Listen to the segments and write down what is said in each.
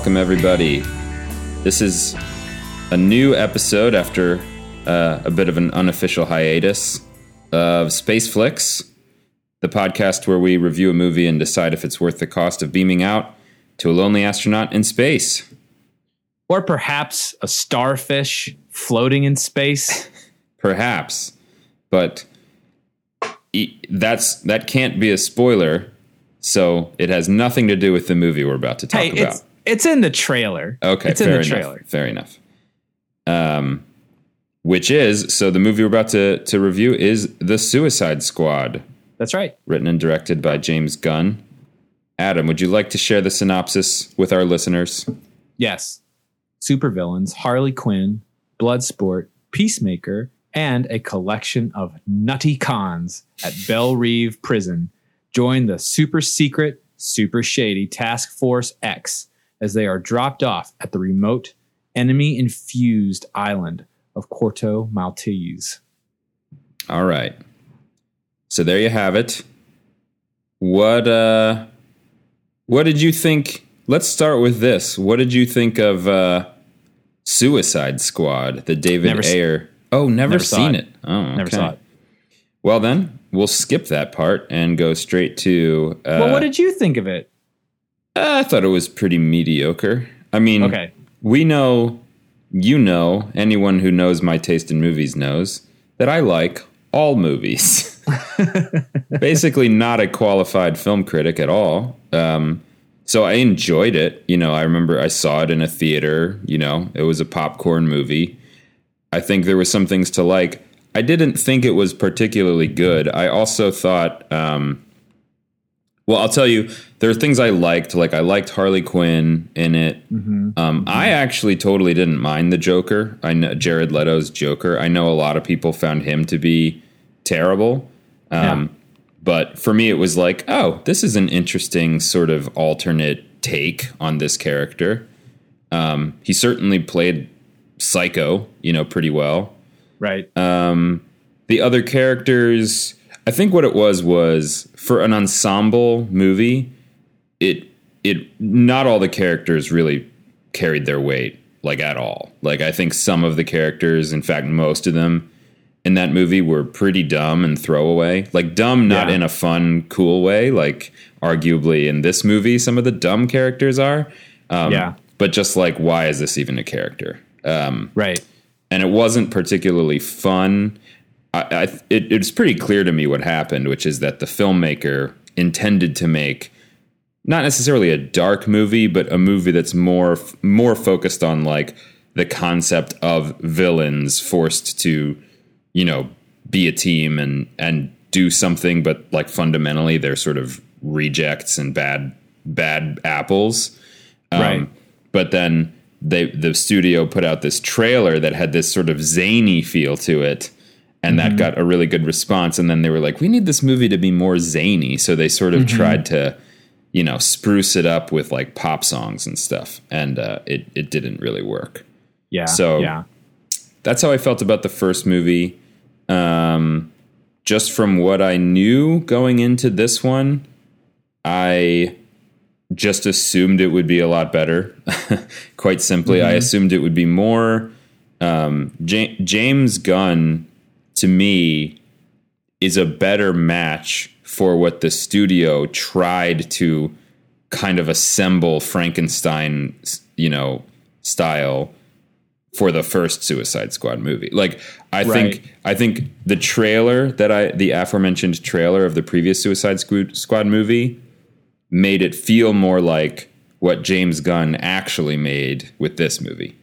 welcome everybody. This is a new episode after uh, a bit of an unofficial hiatus of Space Flicks, the podcast where we review a movie and decide if it's worth the cost of beaming out to a lonely astronaut in space. Or perhaps a starfish floating in space. Perhaps, but that's that can't be a spoiler, so it has nothing to do with the movie we're about to talk hey, about. it's it's in the trailer. Okay, it's fair in the enough. trailer. Fair enough. Um, which is so the movie we're about to to review is The Suicide Squad, That's right. written and directed by James Gunn. Adam, would you like to share the synopsis with our listeners? Yes. Supervillains Harley Quinn, Bloodsport, Peacemaker, and a collection of nutty cons at Belle Reve Prison join the super secret, super shady Task Force X as they are dropped off at the remote, enemy infused island of Corto Maltese. All right. So there you have it. What uh what did you think? Let's start with this. What did you think of uh Suicide Squad, the David Never Ayer? Oh, never, Never seen it. it. Oh, Never okay. saw it. Well then, we'll skip that part and go straight to uh well, what did you think of it? I thought it was pretty mediocre. I mean, Okay. we know, you know, anyone who knows my taste in movies knows that I like all movies. Basically, not a qualified film critic at all. Um, so I enjoyed it. You know, I remember I saw it in a theater. You know, it was a popcorn movie. I think there were some things to like. I didn't think it was particularly good. I also thought. Um, well, I'll tell you, there are things I liked. Like I liked Harley Quinn in it. Um, I actually totally didn't mind the Joker. I know Jared Leto's Joker. I know a lot of people found him to be terrible. Um, But for me, it was like, oh, this is an interesting sort of alternate take on this character. Um, he certainly played Psycho, you know, pretty well Right. the other characters i think what it was was for an ensemble movie it it not all the characters really carried their weight like at all like i think some of the characters in fact most of them in that movie were pretty dumb and throwaway like dumb not Yeah. in a fun cool way like arguably in this movie some of the dumb characters are um, Yeah. but just like why is this even a character um, right. and it wasn't particularly fun. I, I it, it's pretty clear to me what happened, which is that the filmmaker intended to make not necessarily a dark movie, but a movie that's more more focused on like the concept of villains forced to, you know, be a team and and do something, but like fundamentally they're sort of rejects and bad bad apples. Um, Right. But then they the studio put out this trailer that had this sort of zany feel to it. And that got a really good response. And then they were like, we need this movie to be more zany. So they sort of tried to, you know, spruce it up with like pop songs and stuff. And uh, it, it didn't really work. Yeah. So- yeah. That's how I felt about the first movie. Um, just from what I knew going into this one, I just assumed it would be a lot better. Quite simply, I assumed it would be more. Um, Ja- James Gunn, to me, is a better match for what the studio tried to kind of assemble Frankenstein, you know, style for the first Suicide Squad movie. Like I Right. think I think the trailer that I the aforementioned trailer of the previous Suicide Squad Squad movie made it feel more like what James Gunn actually made with this movie.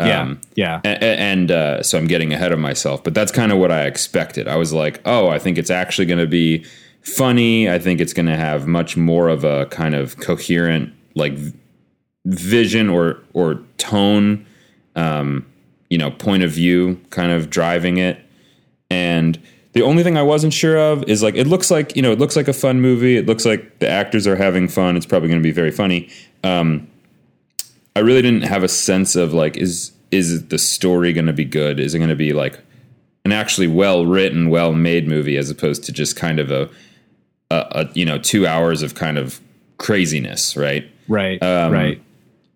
Yeah. Um, yeah. a- a- and uh, so I'm getting ahead of myself, but that's kind of what I expected. I was like, oh, I think it's actually going to be funny. I think it's going to have much more of a kind of coherent like vision or or tone, um, you know, point of view, kind of driving it. And the only thing I wasn't sure of is like it looks like you know it looks like a fun movie. It looks like the actors are having fun. It's probably going to be very funny. Um, I really didn't have a sense of like is is the story going to be good? Is it going to be like an actually well written, well made movie as opposed to just kind of a, a, a you know two hours of kind of craziness, right? Right. Um, right.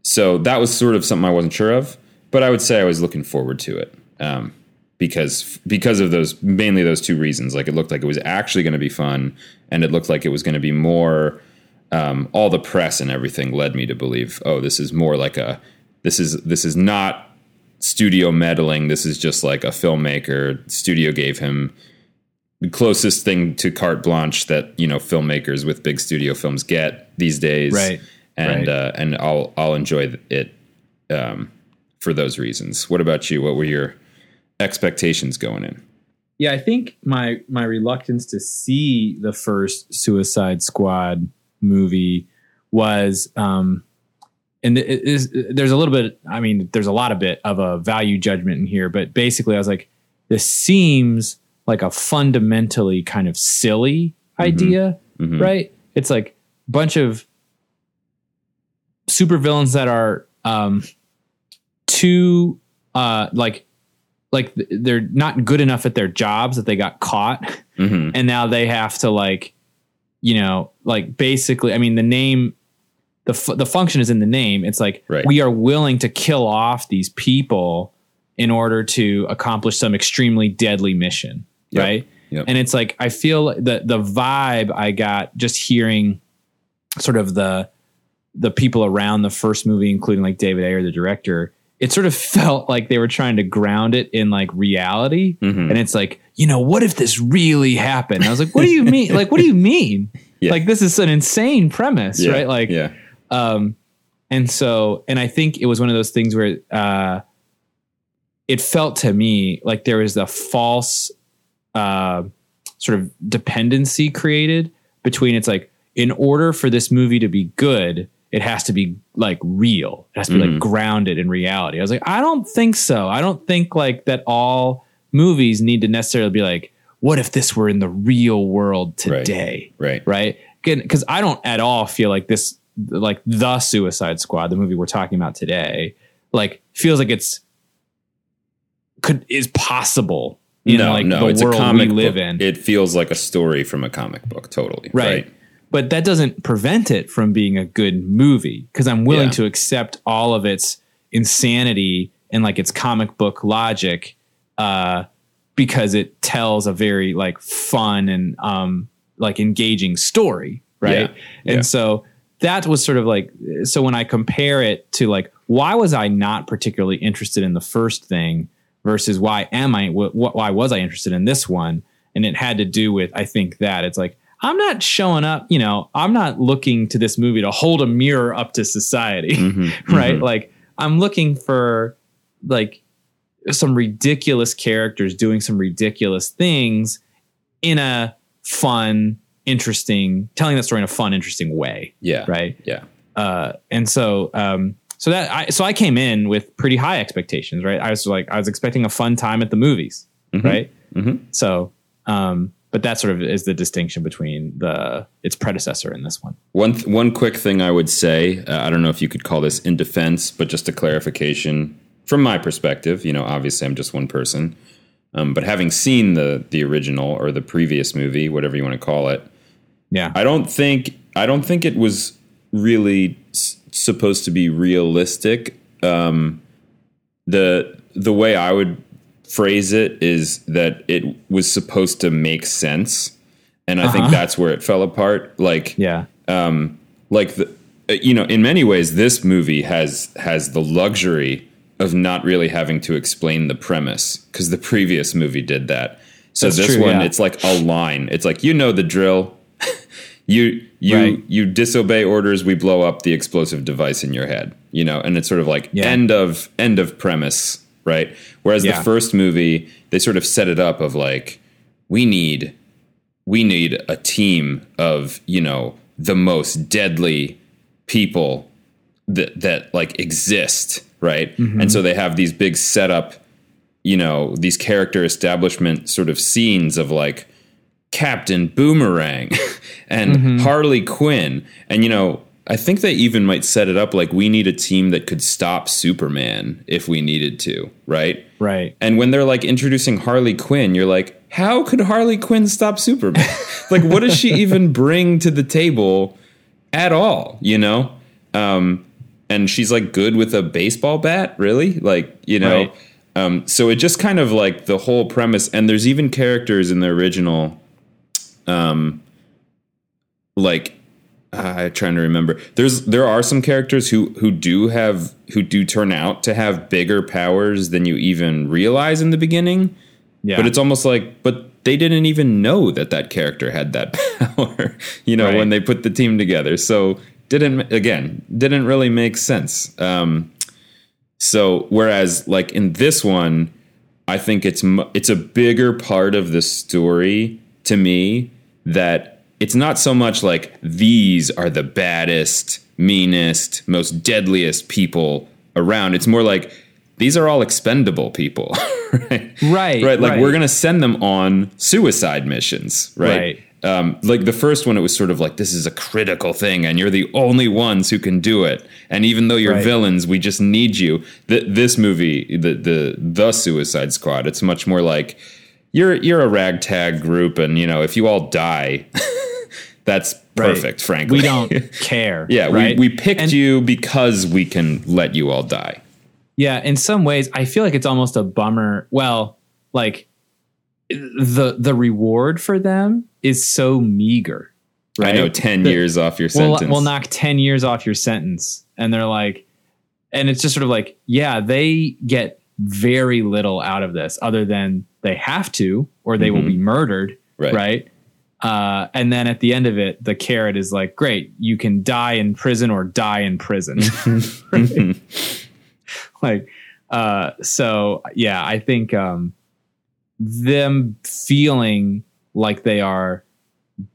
so that was sort of something I wasn't sure of, but I would say I was looking forward to it um, because because of those mainly those two reasons. Like it looked like it was actually going to be fun, and it looked like it was going to be more. Um, all the press and everything led me to believe, oh, this is more like a this is this is not studio meddling. This is just like a filmmaker. Studio gave him the closest thing to carte blanche that you know filmmakers with big studio films get these days, Right. And Right. Uh, and I'll I'll enjoy it um, for those reasons. What about you? What were your expectations going in? Yeah, I think my my reluctance to see the first Suicide Squad movie was um and it is there's a little bit I mean there's a lot of bit of a value judgment in here, but basically I was like this seems like a fundamentally kind of silly idea, Mhm. right? It's like a bunch of supervillains that are um too uh like like they're not good enough at their jobs that they got caught Mhm. and now they have to like you know like basically i mean the name the fu- the function is in the name it's like Right. we are willing to kill off these people in order to accomplish some extremely deadly mission Yep. right Yep. and it's like i feel the the vibe i got just hearing sort of the the people around the first movie including like david ayer the director it sort of felt like they were trying to ground it in like reality Mhm. and it's like you know what if this really happened? I was like what do you mean? Like what do you mean? Yeah. like this is an insane premise Yeah, right? Like yeah, um and so and i think it was one of those things where uh it felt to me like there was a false uh sort of dependency created between it's like in order for this movie to be good it has to be like real. It has to be like grounded in reality. I was like i don't think so. I don't think like that all movies need to necessarily be like what if this were in the real world today right. right? Because I don't at all feel like this, like the Suicide Squad, the movie we're talking about today, like feels like it's could is possible in no, like no, the it's world a comic we live book. in, It feels like a story from a comic book, totally. right? Right. But that doesn't prevent it from being a good movie because I'm willing Yeah. to accept all of its insanity and like its comic book logic, uh, because it tells a very like fun and um like engaging story, right? Yeah. And Yeah. so that was sort of like so when I compare it to like why was I not particularly interested in the first thing versus why am I wh- wh- why was I interested in this one? And it had to do with I think that it's like I'm not showing up, you know, I'm not looking to this movie to hold a mirror up to society, Mhm, right? mhm. Like I'm looking for like some ridiculous characters doing some ridiculous things in a fun, interesting, telling that story in a fun, interesting way, Yeah. right? Yeah. Uh, and so, um, so that I, so I came in with pretty high expectations, right? I was like, I was expecting a fun time at the movies, Mhm. right? Mhm. So, um, but that sort of is the distinction between the its predecessor and this one. One th- one quick thing I would say, uh, I don't know if you could call this in defense, but just a clarification from my perspective. You know, obviously I'm just one person, um, but having seen the the original or the previous movie, whatever you want to call it, Yeah, I don't think I don't think it was really s- supposed to be realistic. Um, the the way I would phrase it is that it was supposed to make sense, and I think Uh-huh. that's where it fell apart. Like yeah, um, like the, uh, you know, in many ways, this movie has has the luxury of not really having to explain the premise because the previous movie did that. So That's this true, one, yeah. it's like a line. It's like you know the drill. you you Right. you disobey orders, we blow up the explosive device in your head. You know, and it's sort of like Yeah. end of end of premise, right? Whereas Yeah. the first movie, they sort of set it up of like we need we need a team of you know the most deadly people that that like exist right and so they have these big setup you know these character establishment sort of scenes of like captain boomerang and harley quinn and you know i think they even might set it up like we need a team that could stop superman if we needed to right right. and when they're like introducing Harley Quinn, you're like, how could Harley Quinn stop Superman? like, what does she even bring to the table at all? You know? Um, and she's like good with a baseball bat, really, like you know. Right. Um, so it just kind of like the whole premise, and there's even characters in the original, um, like uh, I'm trying to remember. There's there are some characters who who do have who do turn out to have bigger powers than you even realize in the beginning. Yeah. But it's almost like, but they didn't even know that that character had that power, you know, Right. when they put the team together. So didn't again didn't really make sense. Um, so whereas like in this one, I think it's it's a bigger part of the story to me that it's not so much like these are the baddest, meanest, most deadliest people around. It's more like these are all expendable people, right? Right, right. Like right. we're gonna send them on suicide missions, right? Right. Um, like the first one, it was sort of like this is a critical thing, and you're the only ones who can do it. And even though you're Right. villains, we just need you. Th- this movie, the the the Suicide Squad, it's much more like you're you're a ragtag group, and you know if you all die, that's Right. perfect. Frankly, we don't care. yeah, right? we we picked And- you because we can let you all die. Yeah, in some ways, I feel like it's almost a bummer. Well, like the the reward for them is so meager. Right? I know ten The- years off your We'll, sentence. we'll knock ten years off your sentence, and they're like, and it's just sort of like, yeah, they get very little out of this, other than they have to, or they will be murdered, Right. right? Uh, and then at the end of it, the carrot is like, great, you can die in prison or die in prison. Like, uh, so yeah, I think um, them feeling like they are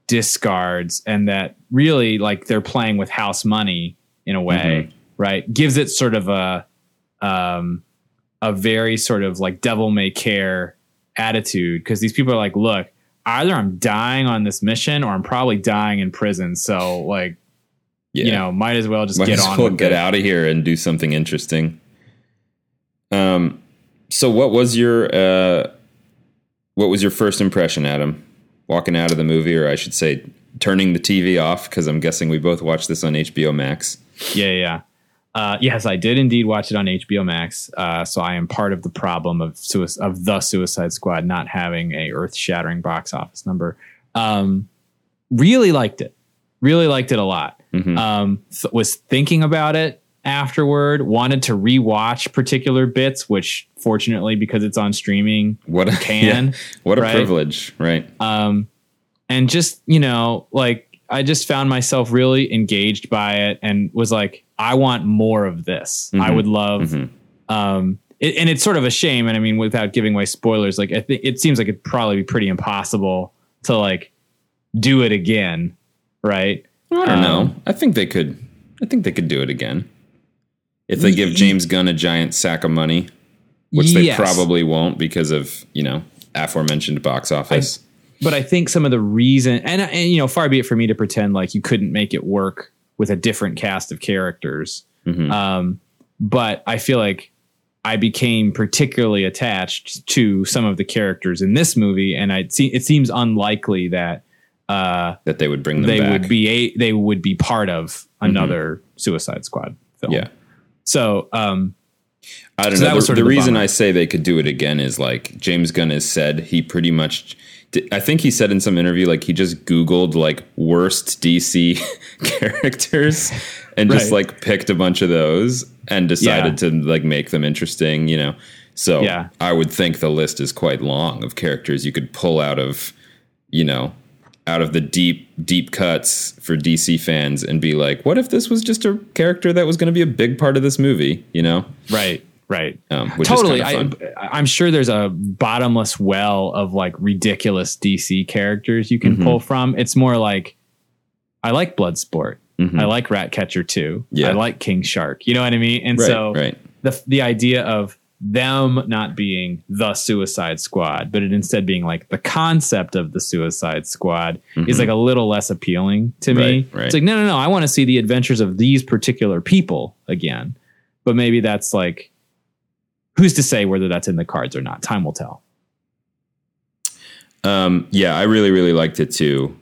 discards and that really like they're playing with house money in a way, right? Gives it sort of a um, a very sort of like devil may care attitude because these people are like, look, either I'm dying on this mission or I'm probably dying in prison. So like, Yeah. you know, might as well just Might get on well get it. out of here and do something interesting. Um, so what was your uh, what was your first impression, Adam? Walking out of the movie, or I should say, turning the TV off, because I'm guessing we both watched this on HBO Max. Yeah, yeah. Uh, yes, I did indeed watch it on HBO Max. Uh, so I am part of the problem of sui- of the Suicide Squad not having a earth shattering box office number. Um, really liked it. Really liked it a lot. Mhm. Um, th- was thinking about it afterward. Wanted to rewatch particular bits, which fortunately, because it's on streaming, What a Can, yeah, what a right? privilege, right? um, and just you know like i just found myself really engaged by it and was like i want more of this i Mhm. would love Mhm. um it, and it's sort of a shame and i mean without giving away spoilers like i think it seems like it'd probably be pretty impossible to like do it again right I don't Um, know. I think they could. I think they could do it again if they give James Gunn a giant sack of money, which they probably won't because of you know aforementioned box office. but I think some of the reason, and, and you know, far be it for me to pretend like you couldn't make it work with a different cast of characters. Mhm. Um, but I feel like I became particularly attached to some of the characters in this movie, and I see it seems unlikely that uh, that they would bring them they back. would be a they would be part of another Suicide Squad film. yeah. So um, I don't So know. The, the reason bummer. I say they could do it again is like James Gunn has said he pretty much. I think he said in some interview like he just Googled like worst DC characters and just Right. like picked a bunch of those and decided to like make them interesting. You know, so Yeah. I would think the list is quite long of characters you could pull out of, you know, out of the deep deep cuts for DC fans and be like, what if this was just a character that was going to be a big part of this movie? You know. right, right. Um, which totally. I, kind of fun. I'm sure there's a bottomless well of like ridiculous DC characters you can Mhm. pull from. It's more like I like Bloodsport. Mhm. I like Ratcatcher too. Yeah. I like King Shark. You know what I mean? And right, so right. the the idea of them not being the Suicide Squad, but it instead being like the concept of the Suicide Squad is Mhm. like a little less appealing to me. Right, right. It's like no, no, no. I want to see the adventures of these particular people again. But maybe that's like, who's to say whether that's in the cards or not? Time will tell. Um, yeah, I really, really liked it too.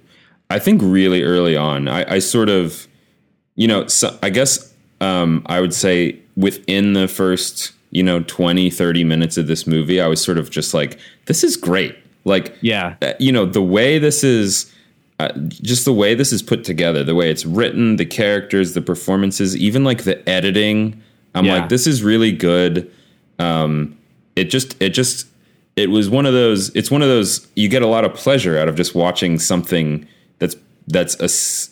I think really early on, I, I sort of, you know, so I guess um, I would say within the first, you know, 20, 30 minutes of this movie, I was sort of just like, this is great. Like, Yeah. uh, you know, the way this is, uh, just the way this is put together, the way it's written, the characters, the performances, even like the editing. I'm Yeah. like, this is really good. Um, it just, it just, it was one of those. It's one of those. You get a lot of pleasure out of just watching something that's that's a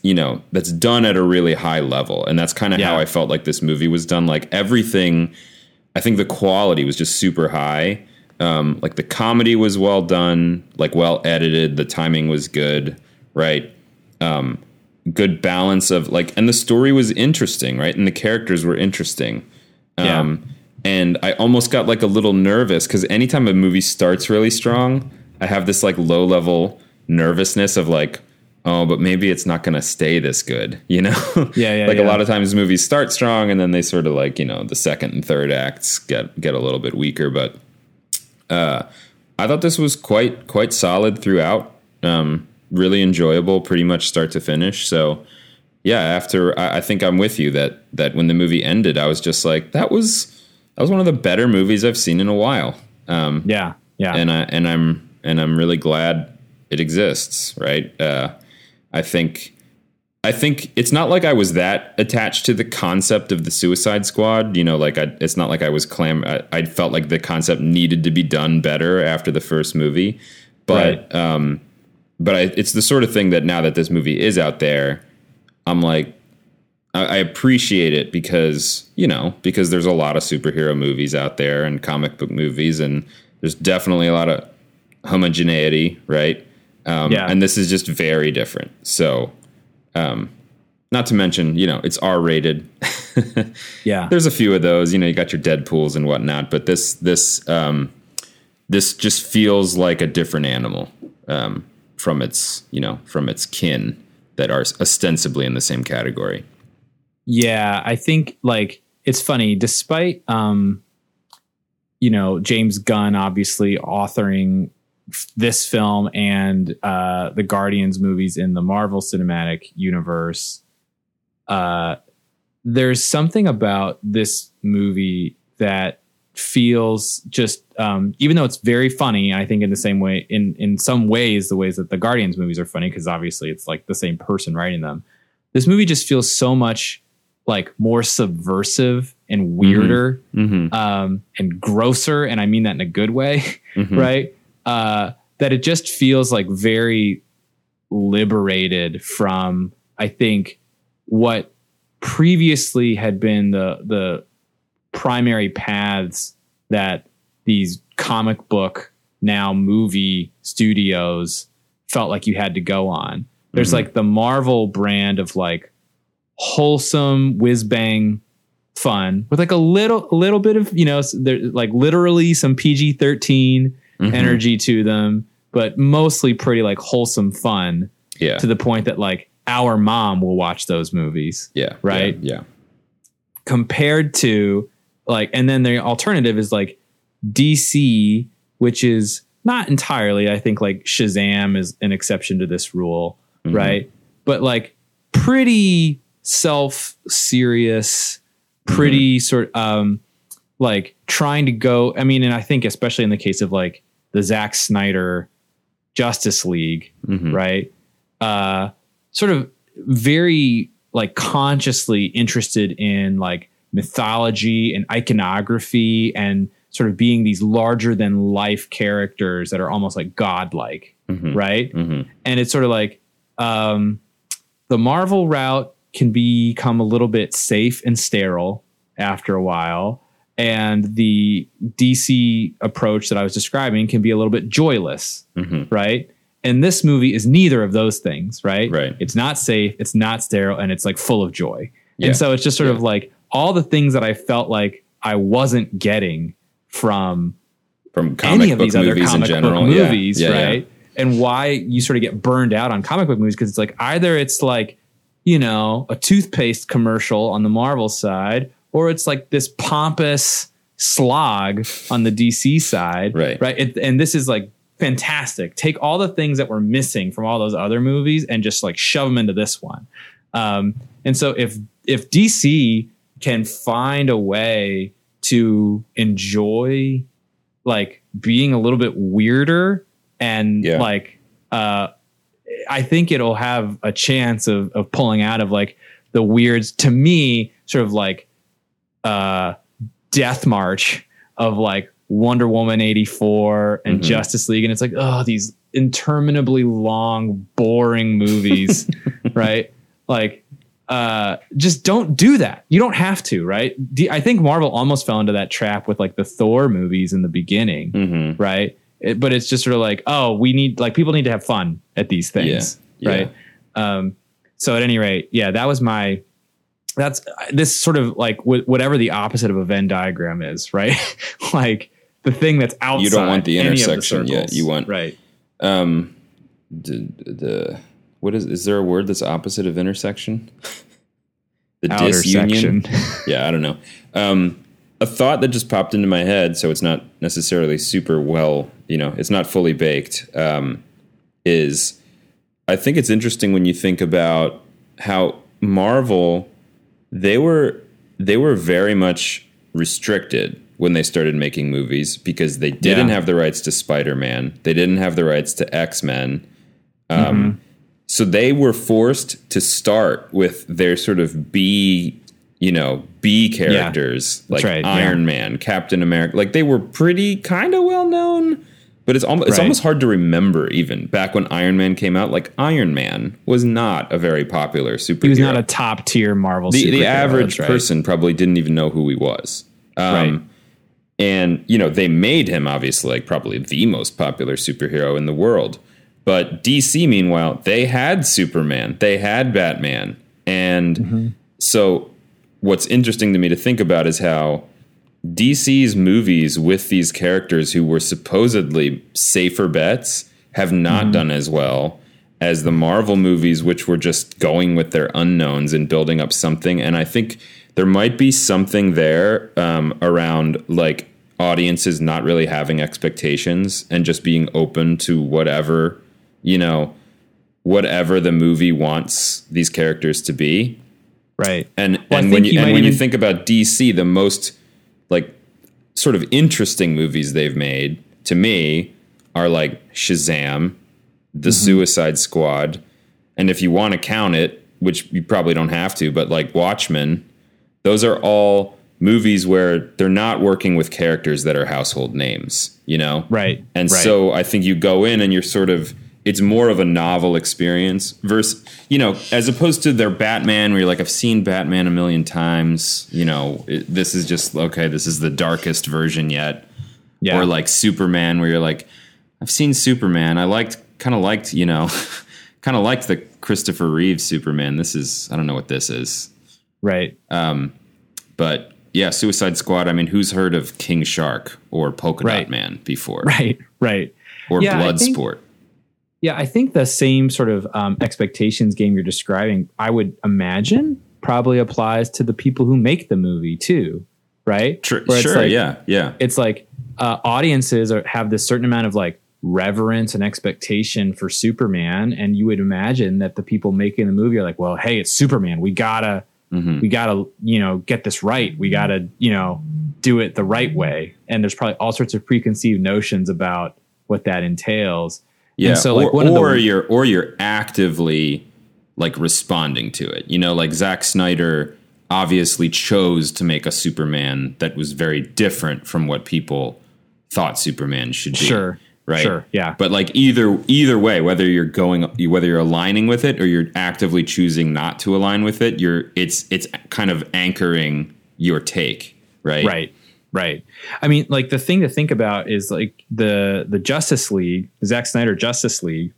you know that's done at a really high level, and that's kind of Yeah. how I felt like this movie was done. Like everything, I think the quality was just super high. Um, like the comedy was well done, like well edited. The timing was good, right? Um, good balance of like, and the story was interesting, right? And the characters were interesting. Yeah. Um, and I almost got like a little nervous because anytime a movie starts really strong, I have this like low level nervousness of like, oh, but maybe it's not going to stay this good, you know? Yeah, yeah, like yeah. a lot of times movies start strong and then they sort of like, you know, the second and third acts get get a little bit weaker. But uh, I thought this was quite quite solid throughout. Um, really enjoyable, pretty much start to finish. So yeah, after I, I think I'm with you that that when the movie ended, I was just like, that was that was one of the better movies I've seen in a while. Um, Yeah. Yeah. and I and I'm and I'm really glad it exists. Right? Uh, I think I think it's not like I was that attached to the concept of the Suicide Squad. You know, like I, it's not like I was clam. I, I felt like the concept needed to be done better after the first movie, but um, but I, it's the sort of thing that now that this movie is out there, I'm like. I I appreciate it because you know because there's a lot of superhero movies out there and comic book movies and there's definitely a lot of homogeneity, right? Um, Yeah. And this is just very different. So, um, not to mention, you know, it's R rated. yeah. There's a few of those. You know, you got your Deadpool's and whatnot, but this this um, this just feels like a different animal um, from its you know from its kin that are ostensibly in the same category. Yeah, I think like it's funny, despite um, you know, James Gunn obviously authoring this film and uh the Guardians movies in the Marvel Cinematic Universe, uh there's something about this movie that feels just um even though it's very funny i think in the same way in in some ways the ways that the guardians movies are funny because obviously it's like the same person writing them this movie just feels so much like more subversive and weirder Mm-hmm. um, and grosser, and I mean that in a good way, Mhm. right? Uh, that it just feels like very liberated from, I think, what previously had been the the primary paths that these comic book now movie studios felt like you had to go on. There's Mhm. like the Marvel brand of like wholesome whiz bang fun with like a little a little bit of you know there like literally some PG 13 Mhm. energy to them, but mostly pretty like wholesome fun Yeah. to the point that like our mom will watch those movies yeah. right? Yeah. compared to like and then the alternative is like DC which is not entirely I think like Shazam is an exception to this rule Mhm. right but like pretty self serious pretty sort um like trying to go I mean and I think especially in the case of like the Zack Snyder Justice League Mhm. right? Uh, sort of very like consciously interested in like mythology and iconography and sort of being these larger than life characters that are almost like godlike, Mhm. right? Mhm. And it's sort of like um, the Marvel route can become a little bit safe and sterile after a while. And the DC approach that I was describing can be a little bit joyless Mhm. right? And this movie is neither of those things, right? Right. It's not safe, it's not sterile, and it's like full of joy. Yeah. And so it's just sort Yeah. of like all the things that I felt like I wasn't getting from From comic any of book these other movies comic in general. book movies, yeah. right? And why you sort of get burned out on comic book movies because it's like either it's like, you know, a toothpaste commercial on the Marvel side, or it's like this pompous slog on the DC side. Right. Right. It, and this is like fantastic. Take all the things that were missing from all those other movies and just like shove them into this one. Um, and so if if DC can find a way to enjoy like being a little bit weirder and Yeah. like uh I think it'll have a chance of of pulling out of like the weirds to me sort of like uh death march of like Wonder Woman 84 and Mhm. Justice League and it's like oh these interminably long boring movies right like uh just don't do that you don't have to right I think Marvel almost fell into that trap with like the Thor movies in the beginning Mm-hmm. right? It- but it's just sort of like, oh, we need like people need to have fun at these things, Yeah, yeah. right? Um, so at any rate, yeah, that was my. That's this sort of like wh- whatever the opposite of a Venn diagram is, right? like the thing that's outside. You don't want the intersection, yeah, circles. you want- right. Um, the, the what is is there a word that's opposite of intersection? The Outer disunion. yeah, I don't know. Um, a thought that just popped into my head, so it's not necessarily super well, you know, it's not fully baked. Um, is I think it's interesting when you think about how Marvel they were they were very much restricted when they started making movies because they didn't Yeah. have the rights to Spider-Man. They didn't have the rights to X-Men. Um, So they were forced to start with their sort of B, you know, B characters like right, Iron yeah. Man, Captain America. Like they were pretty kind of well known, but it's almost it's almost hard to remember even back when Iron Man came out. Like Iron Man was not a very popular superhero. He was not a top tier Marvel. the the average right. person probably didn't even know who he was. Um, Right. And you know they made him obviously like probably the most popular superhero in the world. But DC, meanwhile, they had Superman, they had Batman, and Mm-hmm. so what's interesting to me to think about is how DC's movies with these characters who were supposedly safer bets have not done as well as the Marvel movies, which were just going with their unknowns and building up something. And I think there might be something there um, around like audiences not really having expectations and just being open to whatever, you know, whatever the movie wants these characters to be. right? And Well, and when you and when you think about DC, the most sort of interesting movies they've made to me are like Shazam, The Mm-hmm. Suicide Squad, and if you want to count it, which you probably don't have to, but like Watchmen, those are all movies where they're not working with characters that are household names, you know? Right. And right. so I think you go in and you're sort of it's more of a novel experience versus you know as opposed to their Batman where you're like I've seen Batman a million times, you know, it, this is just okay, this is the darkest version yet. yeah. Or like Superman where you're like I've seen Superman. I liked kind of liked, you know, kind of liked the Christopher Reeve Superman. This is I don't know what this is. right. um But yeah, Suicide Squad, I mean, who's heard of King Shark or Polka Dot Right. Man before? Right. Right. Or Yeah, I think- Bloodsport. Yeah, I think the same sort of um, expectations game you're describing, I would imagine, probably applies to the people who make the movie too, right? Sure, like- yeah, yeah. It's like uh, audiences are, have this certain amount of like reverence and expectation for Superman, and you would imagine that the people making the movie are like, well, hey, it's Superman, we gotta, Mhm. we gotta, you know, get this right, we gotta, you know, do it the right way, and there's probably all sorts of preconceived notions about what that entails. Yeah, And so, like, or, one of the- or you're or you're actively like responding to it. You know, like Zack Snyder obviously chose to make a Superman that was very different from what people thought Superman should be. Sure. Right. Sure. Yeah. But like either either way, whether you're going whether you're aligning with it or you're actively choosing not to align with it, you're it's it's kind of anchoring your take, right? Right. Right. I mean, like the thing to think about is like the the Justice League, the Zack Snyder Justice League.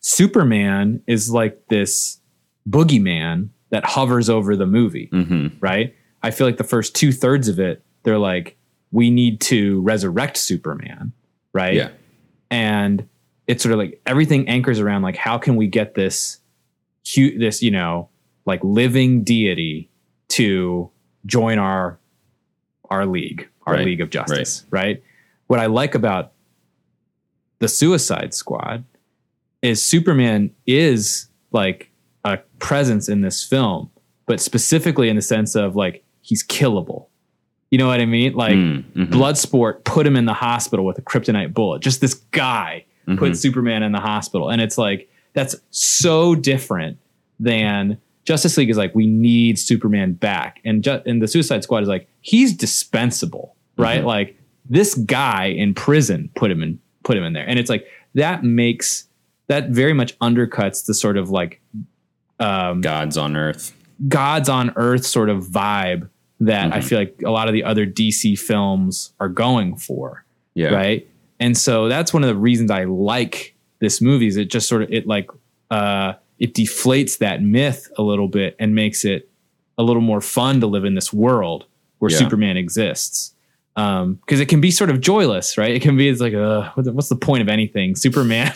Superman is like this boogeyman that hovers over the movie, hmm right? I feel like the first two thirds of it, they're like, we need to resurrect Superman, right? Yeah. and it's sort of like everything anchors around like how can we get this hu- this you know like living deity to join our our league our Right, league of justice right. what i like about the suicide squad is superman is like a presence in this film but specifically in the sense of like he's killable. You know what I mean? Like Mm, mhm. Bloodsport put him in the hospital with a kryptonite bullet. Just this guy Mm-hmm. put Superman in the hospital. And it's like, that's so different than Justice League is like, we need Superman back. And, ju- and the Suicide Squad is like, he's dispensable, right? Mm-hmm. Like this guy in prison put him in, put him in there. And it's like, that makes, that very much undercuts the sort of like Gods on Earth. gods on earth sort of vibe that Mm-hmm. I feel like a lot of the other DC films are going for. Yeah. Right. And so that's one of the reasons I like this movie is it just sort of it like uh it deflates that myth a little bit and makes it a little more fun to live in this world where Yeah. Superman exists. Um, because it can be sort of joyless, right? It can be it's like, uh, what's the point of anything? Superman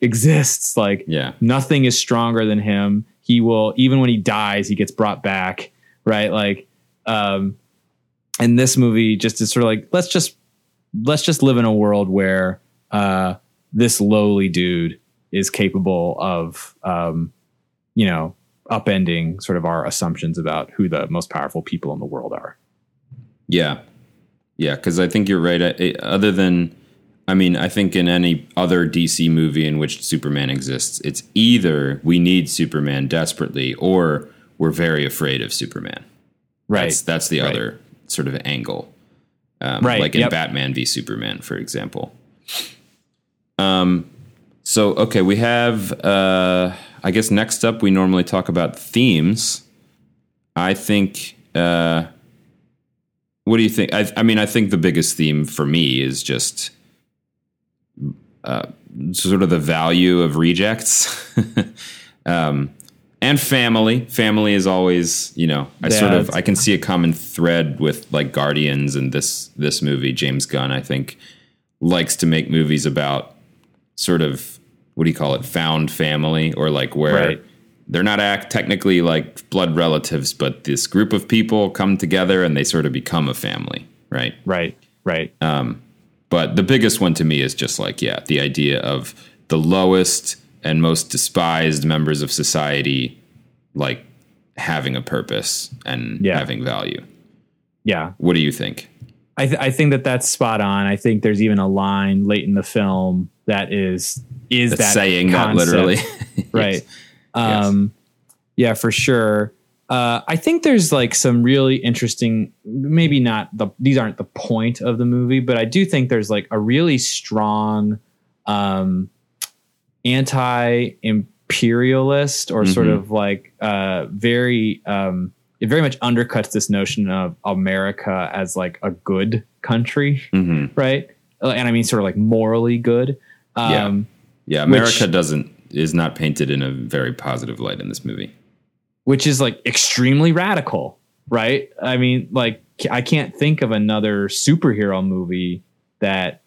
exists. Like, Yeah. nothing is stronger than him. He will, even when he dies, he gets brought back, right? Like, um, and this movie just is sort of like, let's just let's just live in a world where uh, this lowly dude is capable of, um, you know, upending sort of our assumptions about who the most powerful people in the world are. Yeah. Yeah. Because I think you're right. I, I- other than, I mean, I think in any other DC movie in which Superman exists, it's either we need Superman desperately or we're very afraid of Superman. Right. That's, that's the Right. other sort of angle. Um, Right, Like in yep. Batman v Superman, for example. Um, so, okay, we have, uh, I guess next up, we normally talk about themes. I think, uh, what do you think? I, I mean, I think the biggest theme for me is just uh, sort of the value of rejects. um, and family. Family is always, you know, I sort of I can see a common thread with like Guardians and this this movie. James Gunn, I think, likes to make movies about sort of what do you call it, found family, or like where Right. they're not act technically like blood relatives, but this group of people come together and they sort of become a family, right? Right. Right. Um, but the biggest one to me is just like, yeah, the idea of the lowest and most despised members of society, like having a purpose and Yeah. having value. yeah. What do you think? I, th- I think that that's spot on. I think there's even a line late in the film that is is That's that saying that literally. right? Yes. Um, yeah, for sure. Uh, I think there's like some really interesting. Maybe not the these aren't the point of the movie, but I do think there's like a really strong um, anti-imperialist or sort Mhm. of like uh, very. Um, it very much undercuts this notion of America as like a good country, hmm right? Uh, And I mean, sort of like morally good. Yeah. Um, Yeah, America Which- doesn't is not painted in a very positive light in this movie. which is like extremely radical, right? I mean, like I can't think of another superhero movie that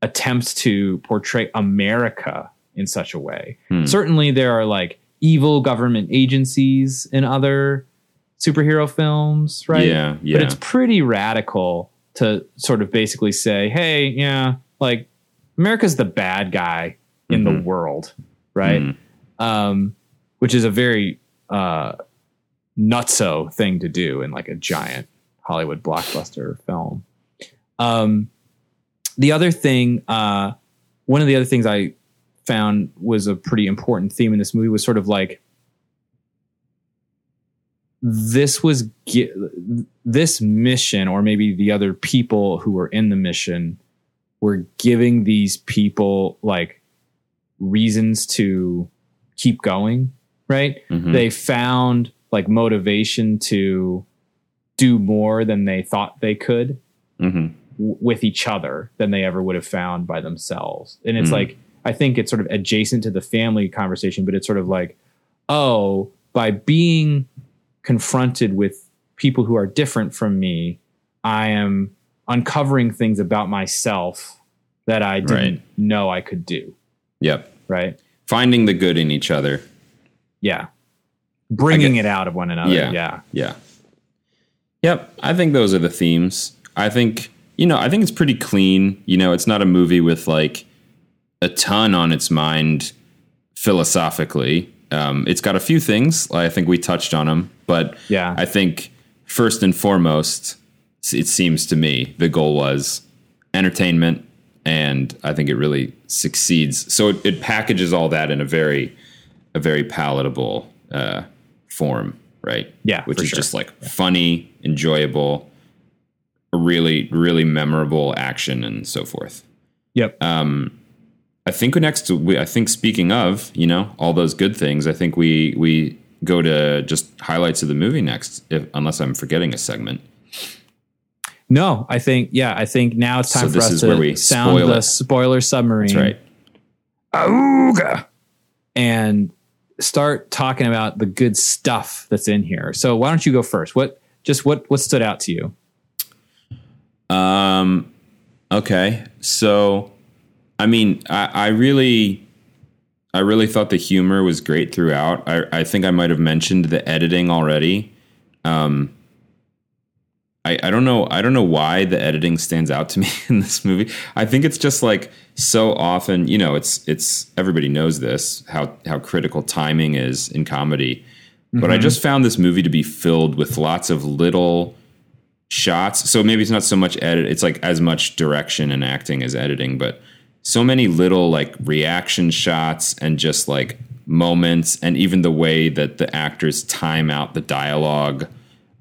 attempts to portray America in such a way. Hmm. Certainly there are like evil government agencies in other superhero films, right? Yeah, yeah. But it's pretty radical to sort of basically say, "Hey, yeah, like America's the bad guy in the Mhm. world," right? Mhm. um, which is a very uh, nutso thing to do in like a giant Hollywood blockbuster film. Um, the other thing, uh, one of the other things I found was a pretty important theme in this movie was sort of like this was gi- this mission, or maybe the other people who were in the mission were giving these people like reasons to keep going, right? Mhm. They found like motivation to do more than they thought they could Mhm. w- with each other than they ever would have found by themselves. And it's Mm. like, I think it's sort of adjacent to the family conversation, but it's sort of like, oh, by being confronted with people who are different from me, I am uncovering things about myself that I didn't Right. know I could do. Yep. Right. Finding the good in each other. Yeah. Bringing it out of one another. Yeah. Yeah. Yeah. Yep. I think those are the themes. I think, you know, I think it's pretty clean. You know, it's not a movie with like a ton on its mind philosophically. Um, it's got a few things. I think we touched on them, but Yeah. I think first and foremost, it seems to me the goal was entertainment, and I think it really succeeds. So it, it packages all that in a very, a very palatable uh, form, right? Yeah, which is sure. just like funny, enjoyable, really, really memorable action, and so forth. Yep. um I think next, we, I think speaking of, you know, all those good things, I think we we go to just highlights of the movie next, if, unless I'm forgetting a segment. No, I think yeah, I think now it's time So for us to sound the it. spoiler submarine. That's right. Auga. And start talking about the good stuff that's in here. So why don't you go first? What just what what stood out to you? Um, okay, so I mean, I, I really, I really thought the humor was great throughout. I, I think I might have mentioned the editing already. Um, I, I don't know. I don't know why the editing stands out to me in this movie. I think it's just like so often, you know, it's it's everybody knows this how how critical timing is in comedy. But I mm-hmm. just found this movie to be filled with lots of little shots. So maybe it's not so much edit, it's like as much direction and acting as editing, but so many little like reaction shots and just like moments and even the way that the actors time out the dialogue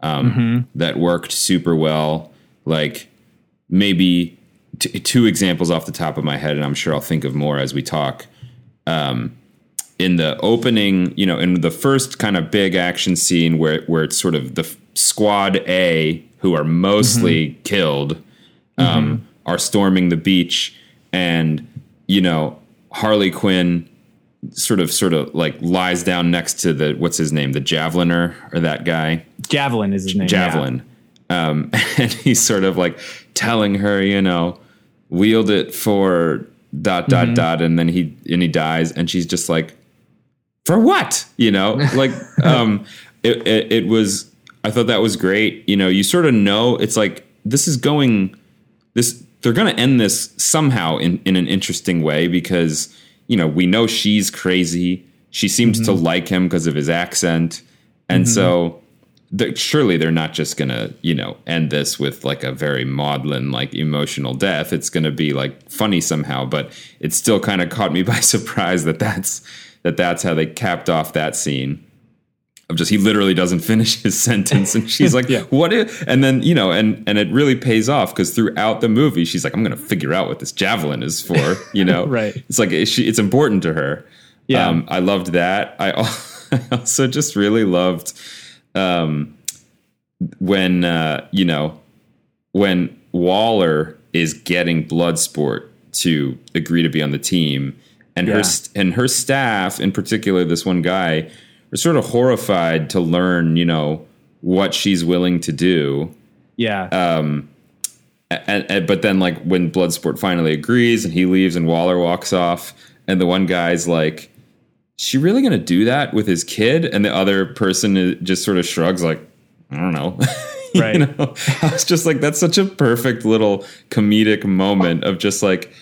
um, that worked super well. Like maybe t- two examples off the top of my head, and I'm sure I'll think of more as we talk. Um, in the opening, you know, in the first kind of big action scene where where it's sort of the f- squad A who are mostly killed um, are storming the beach, and you know Harley Quinn sort of sort of like lies down next to the what's his name, the javeliner or that guy Javelin is his name. yeah. javelin. Um, and he's sort of like telling her, you know, wield it for dot dot Mm-hmm. dot, and then he and he dies, and she's just like, for what? You know, like um, it, it it was. I thought that was great. You know, you sort of know it's like this is going this they're going to end this somehow in in an interesting way because you know we know she's crazy. She seems to mm-hmm. like him because of his accent. And mm-hmm. so they're, surely they're not just going to you know end this with like a very maudlin like emotional death. It's going to be like funny somehow but it still kind of caught me by surprise that that's that that's how they capped off that scene of just he literally doesn't finish his sentence and she's like Yeah. what is and then you know and and it really pays off because throughout the movie she's like i'm gonna figure out what this javelin is for you know Right. it's like it, she, it's important to her Yeah. um, i loved that i also just really loved um, when uh, you know when waller is getting bloodsport to agree to be on the team and Yeah. her st- and her staff in particular this one guy are sort of horrified to learn you know what she's willing to do Yeah. Um, and, and but then like when Bloodsport finally agrees and he leaves and Waller walks off and the one guy's like she really gonna do that with his kid and the other person just sort of shrugs like I don't know right. You know? I was just like that's such a perfect little comedic moment of just like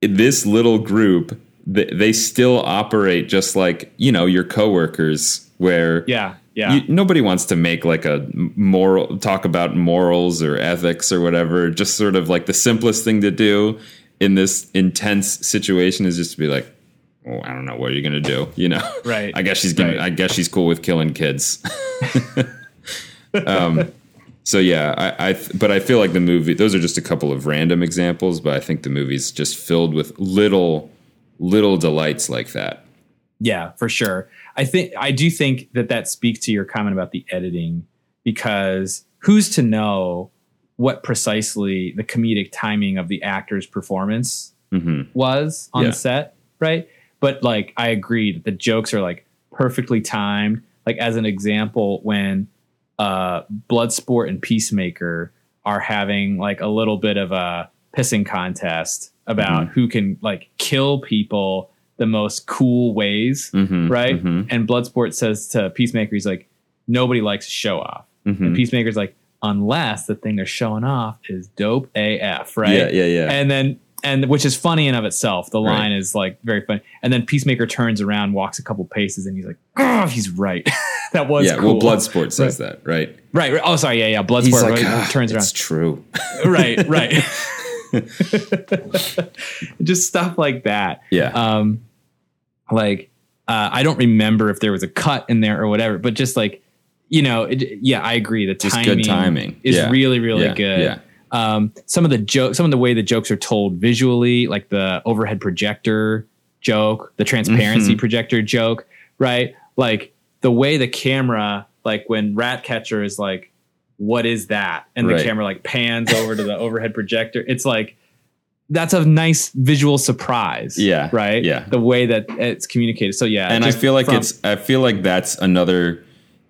this little group they, they still operate just like you know your coworkers where yeah. Yeah. you, nobody wants to make like a moral talk about morals or ethics or whatever. Just sort of like the simplest thing to do in this intense situation is just to be like, oh, I don't know, what are you gonna do? You know, Right. I guess she's gonna. Right. I guess she's cool with killing kids. um, so yeah, I, I th- but I feel like the movie. Those are just a couple of random examples, but I think the movie's just filled with little, little delights like that. Yeah, for sure. I think I do think that that speaks to your comment about the editing because who's to know what precisely the comedic timing of the actor's performance hmm was on Yeah. the set, right? But like I agree that the jokes are like perfectly timed. Like as an example, when uh Bloodsport and Peacemaker are having like a little bit of a pissing contest about who can like kill people the most cool ways, hmm right? hmm And Bloodsport says to Peacemaker, he's like, nobody likes to show off. And Peacemaker's like, unless the thing they're showing off is dope AF, right? Yeah, yeah, yeah. And then and which is funny in of itself. The Right. line is like very funny. And then Peacemaker turns around, walks a couple paces, and he's like, "Oh, he's right." that was yeah, cool. well, Bloodsport says that, right? Right, right. Oh, sorry. Yeah, yeah. Bloodsport like, right, "Ah, turns around. it's true. right, right. Just stuff like that. Yeah, Um, like uh, I don't remember if there was a cut in there or whatever, but just like you know, it, yeah, I agree. The Just timing, good timing. is Yeah. really, really Yeah, good. yeah. Um, some of the jokes, some of the way the jokes are told visually, like the overhead projector joke, the transparency Mhm. projector joke, right? Like the way the camera, like when Ratcatcher is like, "What is that?" and the Right. camera like pans over to the overhead projector. It's like that's a nice visual surprise. Yeah, Right. yeah. The way that it's communicated. So yeah. and I feel like from- it's I feel like that's another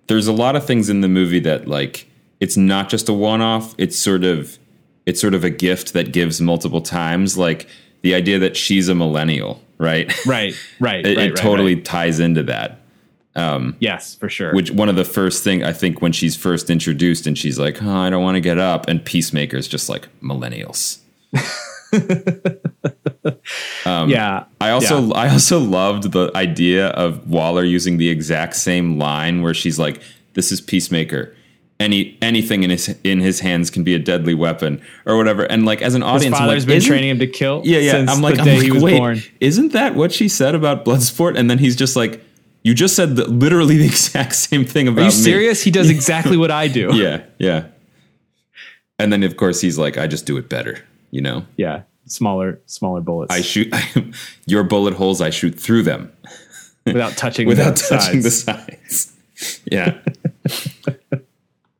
there's a lot of things in the movie that like it's not just a one off, it's sort of it's sort of a gift that gives multiple times like the idea that she's a millennial, right? right, right. it, right, it right, totally right. ties into that. Um Yes, for sure. which one of the first thing I think when she's first introduced and she's like, "Oh, I don't want to get up," and Peacemaker's just like millennials. um, yeah. I also I also loved the idea of Waller using the exact same line where she's like, "This is Peacemaker. Any anything in his in his hands can be a deadly weapon or whatever." And like as an His audience, father's like, been training him to kill. Yeah, yeah. Since I'm like, the I'm day like, he was wait, born. isn't that what she said about Bloodsport? And then he's just like, "You just said the, literally the exact same thing about me. Are you me." serious? He does exactly what I do. Yeah, yeah. And then of course he's like, "I just do it better," you know. Yeah. Smaller, smaller bullets I shoot your bullet holes. I shoot through them. without touching without the touching sides. the sides. Yeah.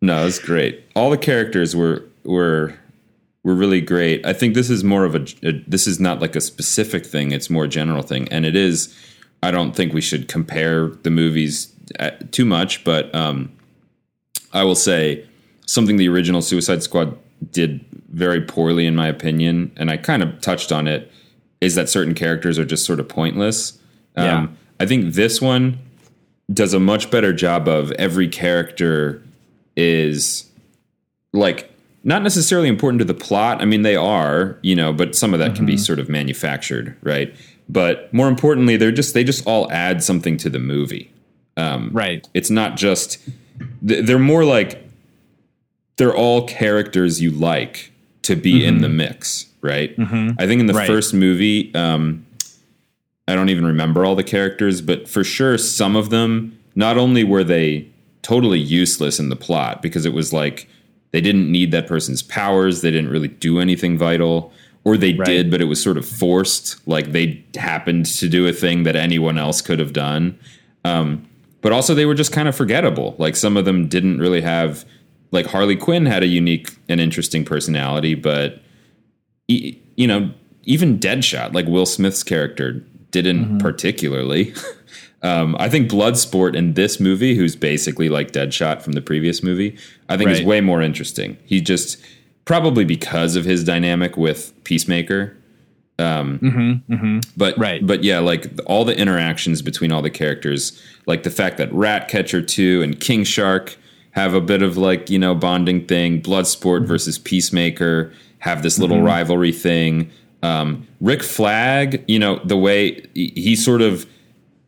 no, it's great. All the characters were were were really great. I think this is more of a, a this is not like a specific thing. It's more a general thing, and it is. I don't think we should compare the movies uh, too much, but um, I will say something the original Suicide Squad did very poorly, in my opinion, and I kind of touched on it. Is that certain characters are just sort of pointless? Yeah. Um, I think this one does a much better job of every character is like not necessarily important to the plot. I mean, they are, you know, but some of that can be sort of manufactured, right? But more importantly, they're just they just all add something to the movie. Um, Right. It's not just they're more like they're all characters you like to be in the mix, right? I think in the Right. first movie, um, I don't even remember all the characters, but for sure, some of them, not only were they totally useless in the plot because it was like they didn't need that person's powers, they didn't really do anything vital, or they Right. did, but it was sort of forced, like they happened to do a thing that anyone else could have done. Um, but also, they were just kind of forgettable. Like some of them didn't really have, like Harley Quinn had a unique and interesting personality, but e- you know, even Deadshot, like Will Smith's character, didn't particularly. um, I think Bloodsport in this movie, who's basically like Deadshot from the previous movie, I think is way more interesting. He just probably because of his dynamic with Peacemaker. Um, But Right. but yeah, like all the interactions between all the characters, like the fact that Ratcatcher two and King Shark have a bit of like you know bonding thing. Bloodsport versus Peacemaker have this little rivalry thing. Um, Rick Flag, you know the way he, he sort of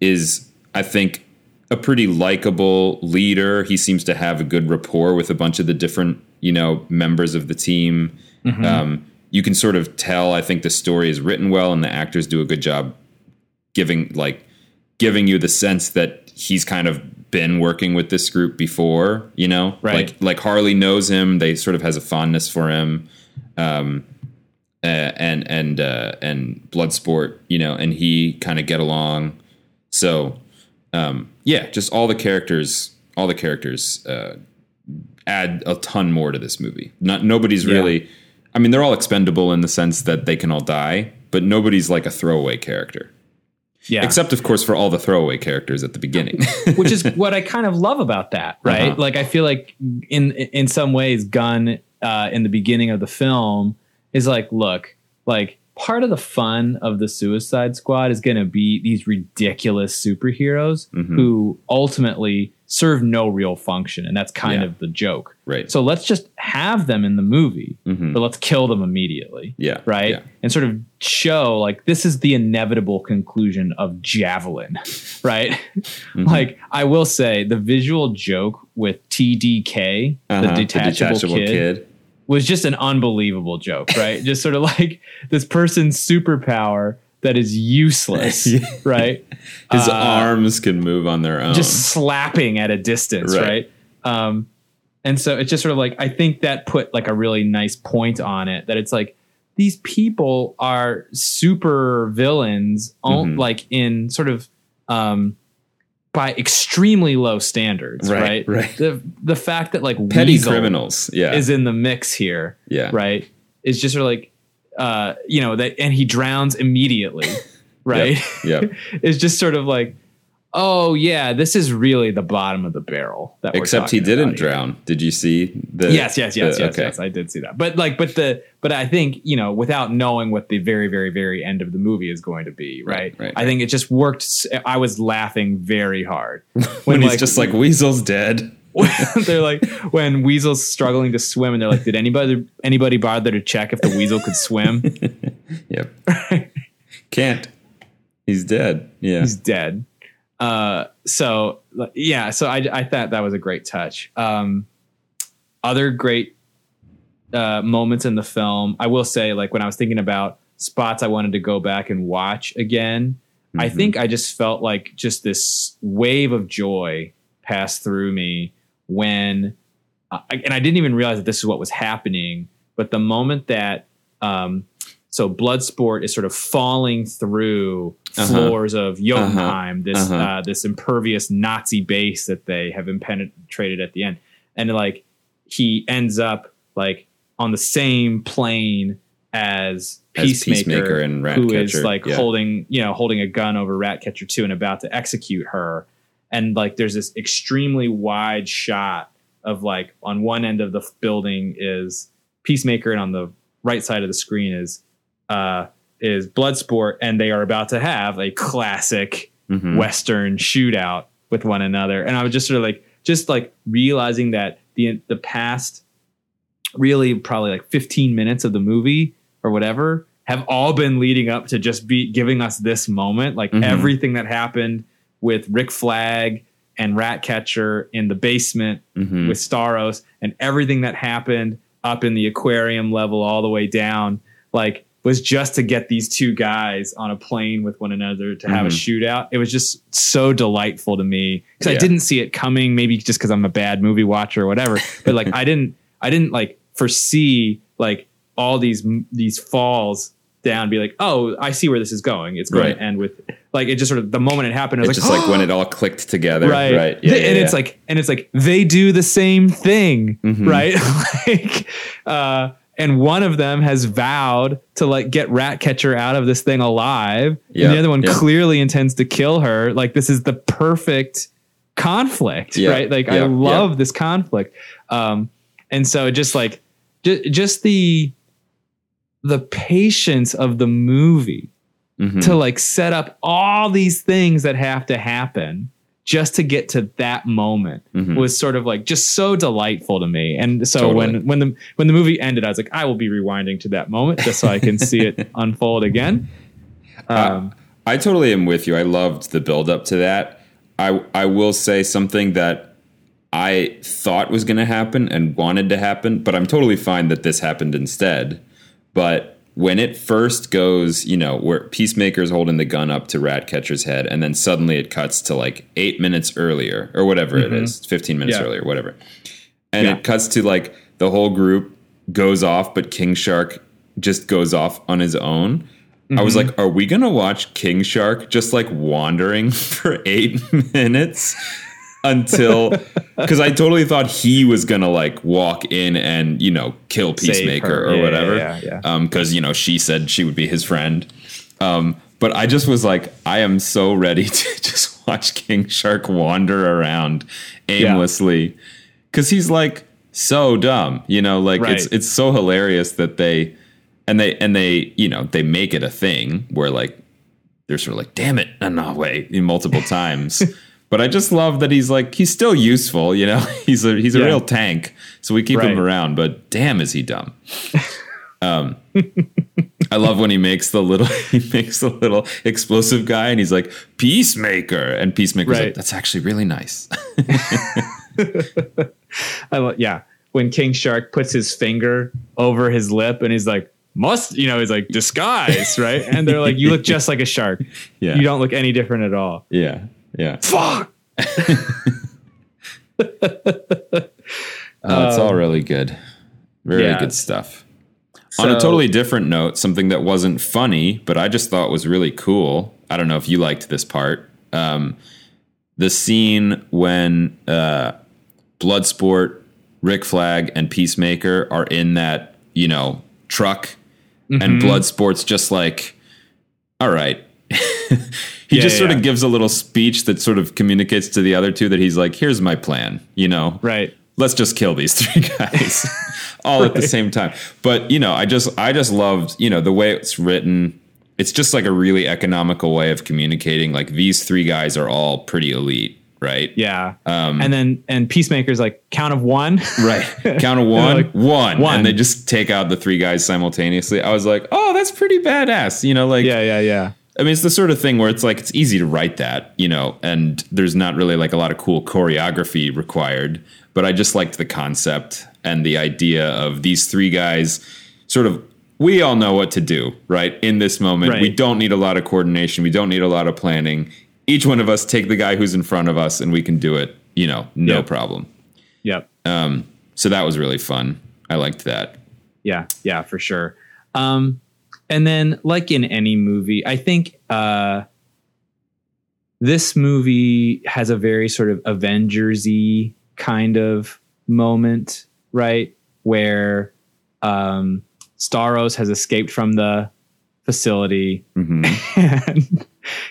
is, I think, a pretty likable leader. He seems to have a good rapport with a bunch of the different you know members of the team. Um, you can sort of tell. I think the story is written well, and the actors do a good job giving like giving you the sense that he's kind of been working with this group before. You know, Right. like like Harley knows him. They sort of has a fondness for him. Um, uh, and and uh, and Bloodsport, you know, and he kind of get along. So, um, yeah, just all the characters, all the characters uh, add a ton more to this movie. Not nobody's Yeah. really. I mean, they're all expendable in the sense that they can all die, but nobody's like a throwaway character. Yeah. Except, of course, for all the throwaway characters at the beginning. which is what I kind of love about that, right? Uh-huh. Like I feel like in in some ways, Gunn uh, in the beginning of the film is like, look, like part of the fun of the Suicide Squad is going to be these ridiculous superheroes Mhm. who ultimately serve no real function, and that's kind Yeah. of the joke. Right. So let's just have them in the movie, Mhm. but let's kill them immediately. Yeah. Right. Yeah. And sort of show like this is the inevitable conclusion of Javelin. Right. Mm-hmm. Like I will say the visual joke with TDK, Uh-huh, the detachable, kid, was just an unbelievable joke, right? just sort of like this person's superpower that is useless, right? His Uh, arms can move on their own. just slapping at a distance, Right. right? Um, and so it's just sort of like I think that put like a really nice point on it that it's like these people are super villains, Mhm. like in sort of um, by extremely low standards, Right, right? right. The the fact that like petty Weasel criminals. Yeah. is in the mix here, yeah. right? Is just sort of like uh, you know that, and he drowns immediately, right? Yep. is just sort of like, oh yeah, this is really the bottom of the barrel. That we're Except he didn't here. drown. Did you see the Yes, yes, yes, the- yes, okay. yes. I did see that. But like, but the, but I think you know, without knowing what the very, very, very end of the movie is going to be, right? Right, right, I think it just worked. I was laughing very hard When, he's just like Weasel's dead. They're like when Weasel's struggling to swim, and they're like, did anybody anybody bother to check if the Weasel could swim? Yep. Can't. He's dead. Yeah. he's dead. Uh, so yeah, so I, I thought that was a great touch. Um, other great uh, moments in the film, I will say, like when I was thinking about spots I wanted to go back and watch again, I Mhm. think I just felt like just this wave of joy passed through me when, uh, and I didn't even realize that this is what was happening. But the moment that, um, so Bloodsport is sort of falling through Uh-huh. floors of Jotunheim, this Uh-huh. uh, this impervious Nazi base that they have impenetrated at the end, and like he ends up like on the same plane as As Peacemaker, Peacemaker and who is like yeah. holding you know holding a gun over Ratcatcher two and about to execute her, and like there's this extremely wide shot of like on one end of the building is Peacemaker, and on the right side of the screen is uh is Bloodsport, and they are about to have a classic Mhm. Western shootout with one another. And I was just sort of like, just like realizing that the the past, really probably like 15 minutes of the movie or whatever, have all been leading up to just be giving us this moment. Like Mhm. everything that happened with Rick Flag and Ratcatcher in the basement Mhm. with Starro's and everything that happened up in the aquarium level all the way down, like was just to get these two guys on a plane with one another to have a shootout. It was just so delightful to me because I didn't see it coming. Maybe just because I'm a bad movie watcher or whatever. But like I didn't, I didn't like foresee like all these these falls down. Be like, oh, I see where this is going. It's going Right. to end with like it just sort of the moment it happened. I was It's like, just like when it all clicked together. right Right. Yeah, yeah, and it's like and it's like they do the same thing Mhm. right like uh and one of them has vowed to like get Ratcatcher out of this thing alive, Yeah, and the other one yeah. clearly intends to kill her. Like this is the perfect conflict, Yeah, right? Like I yeah, love this conflict, um, and so just like ju- just the the patience of the movie Mhm. to like set up all these things that have to happen just to get to that moment Mhm. was sort of like just so delightful to me. And so Totally. when when the when the movie ended, I was like, I will be rewinding to that moment just so I can see it unfold again. Um, I totally am with you. I loved the build up to that. I I will say something that I thought was going to happen and wanted to happen, but I'm totally fine that this happened instead. But when it first goes, you know, where Peacemaker's holding the gun up to Ratcatcher's head, and then suddenly it cuts to like eight minutes earlier or whatever it mm-hmm. is, 15 minutes Yeah. earlier, whatever. And Yeah. it cuts to like the whole group goes off, but King Shark just goes off on his own. I was mm-hmm. like, are we going to watch King Shark just like wandering for eight minutes until. Because I totally thought he was to like walk in and, you know, kill Peacemaker or Yeah, whatever. yeah, yeah, Because, you know, she said she would be his friend. Um, but I just was like, I am so ready to just watch King Shark wander around aimlessly. Because he's like so dumb, you know, like it's Right. it's so hilarious that they and they and they you know they make it a thing where like they're sort of like damn it way multiple times But I just love that he's like he's still useful, you know. He's a he's a Yeah. real tank, so we keep him around. But damn, is he dumb? Um, I love when he makes the little he makes the little explosive guy, and he's like peacemaker, and peacemaker's like that's actually really nice. I lo- yeah. When King Shark puts his finger over his lip and he's like, must, you know, he's like, disguise, right? And they're like, you look just like a shark. Yeah. You don't look any different at all. yeah, yeah. Fuck. Oh, it's all really good. Very Um, yeah. good stuff. On a totally different note, something that wasn't funny, but I just thought was really cool. I don't know if you liked this part. Um, the scene when uh, Bloodsport, Rick Flag, and Peacemaker are in that, you know, truck, Mm-hmm. and Bloodsport's just like, all right. he Yeah, just sort yeah. of gives a little speech that sort of communicates to the other two that he's like, here's my plan, you know? Right. let's just kill these three guys all at the same time but you know i just i just loved you know the way it's written it's just like a really economical way of communicating like these three guys are all pretty elite right Yeah. Um, and then, and Peacemaker's like, count of one. right count of one Like, one one. and they just take out the three guys simultaneously i was like oh that's pretty badass you know like yeah, yeah, yeah. I mean, it's the sort of thing where it's like it's easy to write that, you know, and there's not really like a lot of cool choreography required. But I just liked the concept and the idea of these three guys sort of. We all know what to do, right? In this moment, Right. we don't need a lot of coordination. We don't need a lot of planning. Each one of us take the guy who's in front of us, and we can do it, you know, no Yep. problem. Yep. Um, so that was really fun. I liked that. Yeah, yeah, for sure. Um, and then, like in any movie, I think uh, this movie has a very sort of Avengers-y kind of moment, right? Where um, Starro's has escaped from the facility, hmm and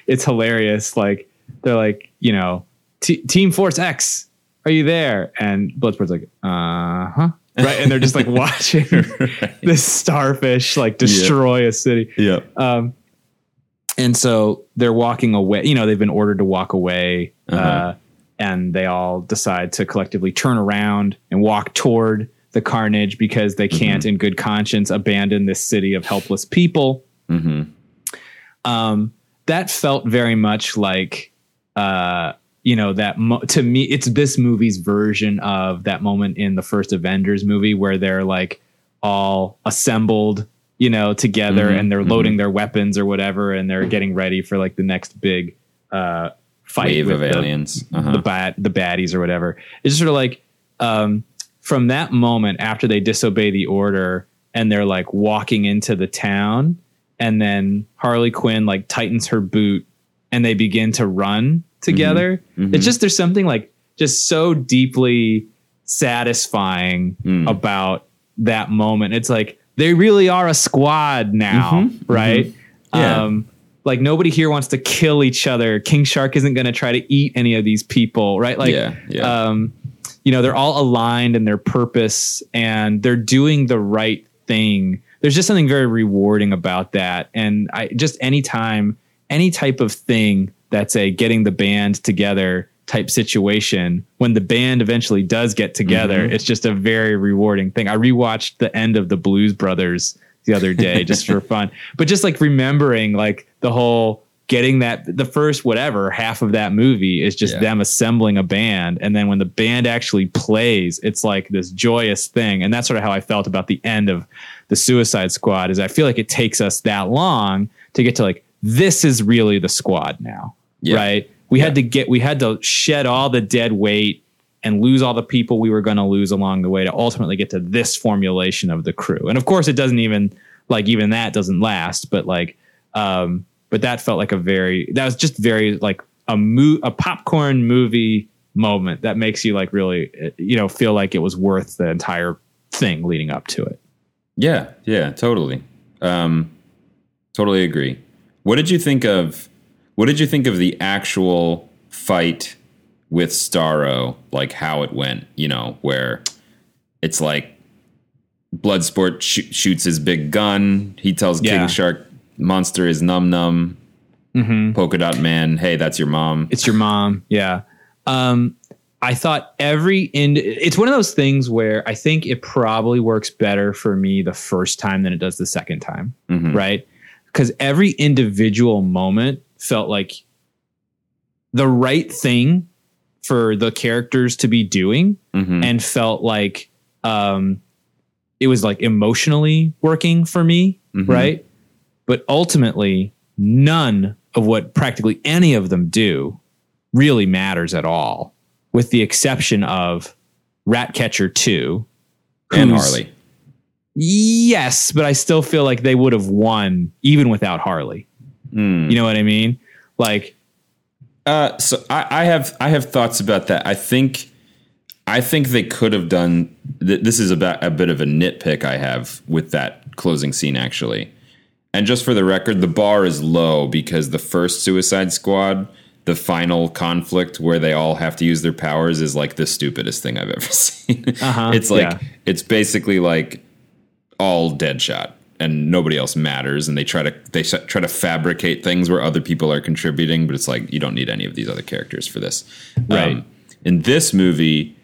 it's hilarious. Like they're like, you know, Team Force X, are you there? And Bloodsport's like, uh huh, right? And they're just like watching this starfish like destroy a city. Yeah. Um, and so they're walking away. You know, they've been ordered to walk away, uh Uh-huh. and they all decide to collectively turn around and walk toward the carnage because they can't, in good conscience, abandon this city of helpless people hmm um, that felt very much like uh, you know that mo- to me it's this movie's version of that moment in the first avengers movie where they're like all assembled you know together Mhm, and they're mhm. loading their weapons or whatever and they're getting ready for like the next big uh, fight Wave with of the, aliens. Uh-huh. the bad the baddies or whatever. It's just sort of like um, from that moment after they disobey the order and they're like walking into the town, and then Harley Quinn like tightens her boot and they begin to run together. Mhm. It's just there's something like just so deeply satisfying Mm. about that moment. It's like they really are a squad now, Mhm, right? Yeah. Um, like nobody here wants to kill each other. King Shark isn't going to try to eat any of these people, right? Like, Yeah, yeah. um, you know, they're all aligned in their purpose and they're doing the right thing. There's just something very rewarding about that. And I just anytime, any type of thing that's a getting the band together type situation, when the band eventually does get together, Mhm. it's just a very rewarding thing. I rewatched the end of the Blues Brothers the other day just for fun, but just like remembering like the whole getting that the first whatever half of that movie is just Yeah. them assembling a band and then when the band actually plays it's like this joyous thing and that's sort of how i felt about the end of the suicide squad is i feel like it takes us that long to get to like this is really the squad now Yeah. right we had to get we had to shed all the dead weight and lose all the people we were going to lose along the way to ultimately get to this formulation of the crew and of course it doesn't even like even that doesn't last but like um but that felt like a very that was just very like a mo- a popcorn movie moment that makes you like really uh, you know feel like it was worth the entire thing leading up to it Yeah, yeah, totally. Um, totally agree. What did you think of? What did you think of the actual fight with Starro? Like how it went? You know, where it's like Bloodsport sh- shoots his big gun. He tells Yeah. King Shark Monster is num num. polka dot man. Hey, that's your mom. It's your mom. Yeah. Um, I thought every ind- it's one of those things where I think it probably works better for me the first time than it does the second time. Right. Because every individual moment felt like the right thing for the characters to be doing Mhm. and felt like um, it was like emotionally working for me. Mhm. Right. But ultimately, none of what practically any of them do really matters at all, with the exception of Ratcatcher 2 and Harley. Yes, but I still feel like they would have won even without Harley. Hmm. You know what I mean? Like, Uh, so I, I have I have thoughts about that. I think I think they could have done. Th- this is about a bit of a nitpick I have with that closing scene actually. And just for the record, the bar is low because the first Suicide Squad, the final conflict where they all have to use their powers, is like the stupidest thing I've ever seen. Uh-huh, it's like yeah. it's basically like all Deadshot and nobody else matters and they try to they try to fabricate things where other people are contributing but it's like you don't need any of these other characters for this. Right. in this movie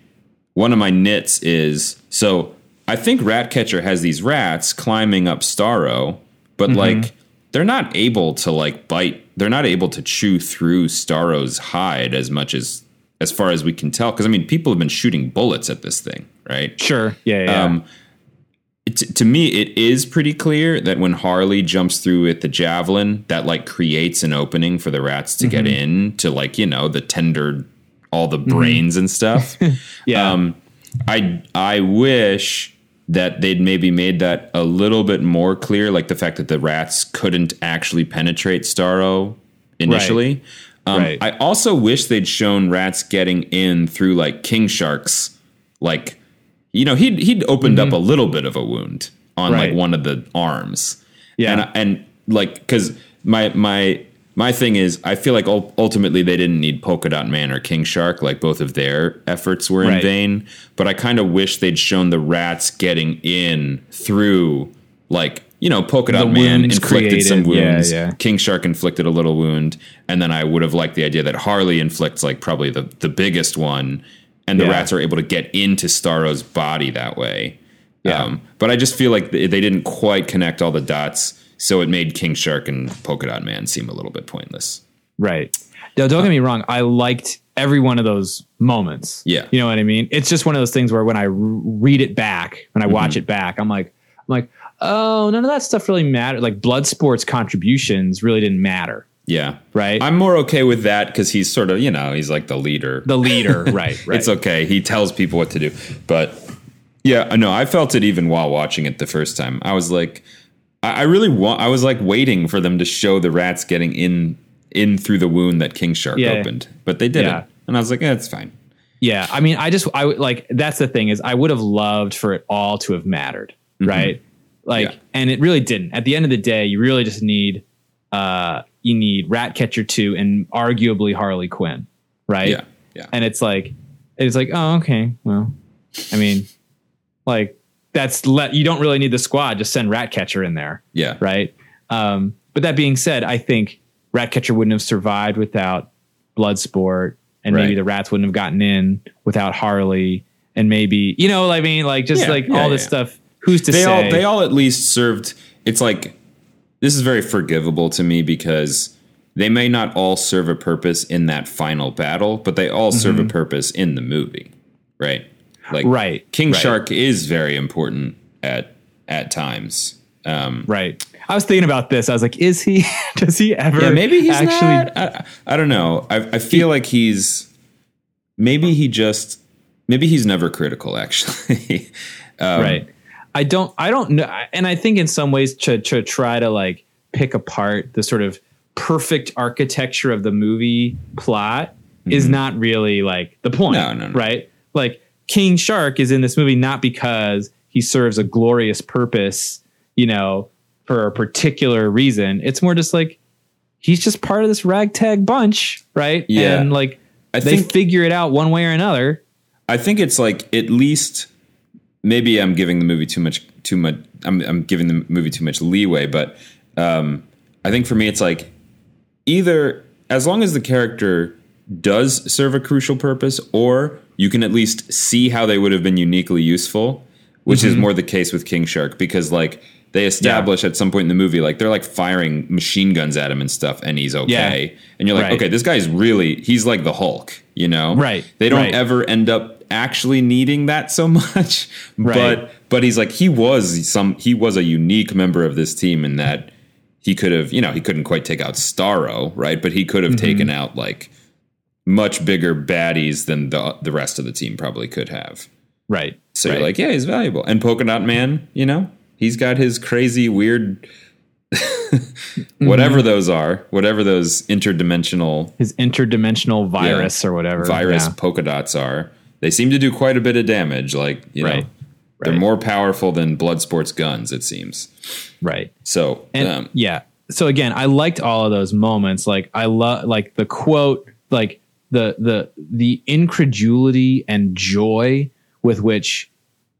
one of my nits is so i think ratcatcher has these rats climbing up starro but like they're not able to like bite they're not able to chew through starro's hide as much as as far as we can tell because i mean people have been shooting bullets at this thing right? Sure, yeah, yeah, um, it, to me, it is pretty clear that when Harley jumps through with the javelin, that like creates an opening for the rats to get in to like you know the tender, all the brains and stuff. yeah. Um, I I wish that they'd maybe made that a little bit more clear, like the fact that the rats couldn't actually penetrate Starro initially. Um, Right. I also wish they'd shown rats getting in through like King Shark's, like you know he'd he'd opened up a little bit of a wound on Mm-hmm. Right. like one of the arms. Yeah. and and like because my my my thing is I feel like ultimately they didn't need Polka Dot Man or King Shark like both of their efforts were in vain. But I kind of wish they'd shown the rats getting in through like you know Polka Dot Man inflicted some created. Yeah, wounds. yeah. King Shark inflicted a little wound, and then I would have liked the idea that Harley inflicts like probably the the biggest one, and the Yeah. rats are able to get into Starro's body that way. Yeah. Um, but I just feel like they didn't quite connect all the dots, so it made King Shark and Polka Dot Man seem a little bit pointless. Right. Now, don't get me wrong. I liked every one of those moments. Yeah. You know what I mean? It's just one of those things where when I read it back, when I Mm-hmm. watch it back, I'm like, I'm like, oh, none of that stuff really mattered. Like Bloodsport's contributions really didn't matter. Yeah, Right. I'm more okay with that because he's sort of you know he's like the leader. the leader. right. Right. It's okay. He tells people what to do. But yeah, I know. I felt it even while watching it the first time. I was like, I, I really want. I was like waiting for them to show the rats getting in in through the wound that King Shark Yeah. opened, but they didn't. Yeah. And I was like, eh, it's fine. Yeah, I mean, I just I like that's the thing is I would have loved for it all to have mattered, right? Like, Mm-hmm. Yeah. and it really didn't. At the end of the day, you really just need uh you need Ratcatcher two and arguably Harley Quinn, right? Yeah, yeah. And it's like it's like oh okay, well, I mean, like that's let you don't really need the squad. Just send Ratcatcher in there Yeah. right? Um, but that being said, I think Ratcatcher wouldn't have survived without Bloodsport, and maybe the rats wouldn't have gotten in without Harley, and maybe you know, I mean, like just Yeah, like yeah, all this stuff. Who's to they say? all they all at least served it's like this is very forgivable to me because they may not all serve a purpose in that final battle but they all serve a purpose in the movie right like Mm-hmm. Right, king right. shark is very important at at times um right. I was thinking about this. I was like, is he? Does he ever? yeah maybe he's actually. not. I, I don't know I, I feel like he's maybe he just maybe he's never critical actually um, right. I don't. I don't know. And I think in some ways to to try to like pick apart the sort of perfect architecture of the movie plot is not really like the point. Mm-hmm. No, no, no. Right. Like King Shark is in this movie not because he serves a glorious purpose, you know, for a particular reason. It's more just like he's just part of this ragtag bunch, right? Yeah. And like I they think figure it out one way or another. I think it's like at least maybe I'm giving the movie too much too much I'm I'm giving the movie too much leeway, but um I think for me it's like either as long as the character does serve a crucial purpose, or you can at least see how they would have been uniquely useful, which Mm-hmm. is more the case with King Shark because like they establish at some point in the movie like they're like firing machine guns at him and stuff and he's okay. And you're like, Right. okay, this guy's really he's like the Hulk, you know? Right. They don't Right. ever end up actually needing that so much. Right. But but he's like he was some he was a unique member of this team in that he could have, you know, he couldn't quite take out Starro, right? But he could have Mm-hmm. taken out like much bigger baddies than the the rest of the team probably could have. Right. So right. you're like, yeah, he's valuable. And Polka Dot Man, you know, he's got his crazy weird whatever Mm-hmm. those are, whatever those interdimensional his interdimensional virus or whatever. virus Yeah. polka dots are. They seem to do quite a bit of damage. Like, you know, Right. they're more powerful than Bloodsport's guns, it seems. Right. So, And um, yeah. So again, I liked all of those moments. Like I love like the quote, like the the the incredulity and joy with which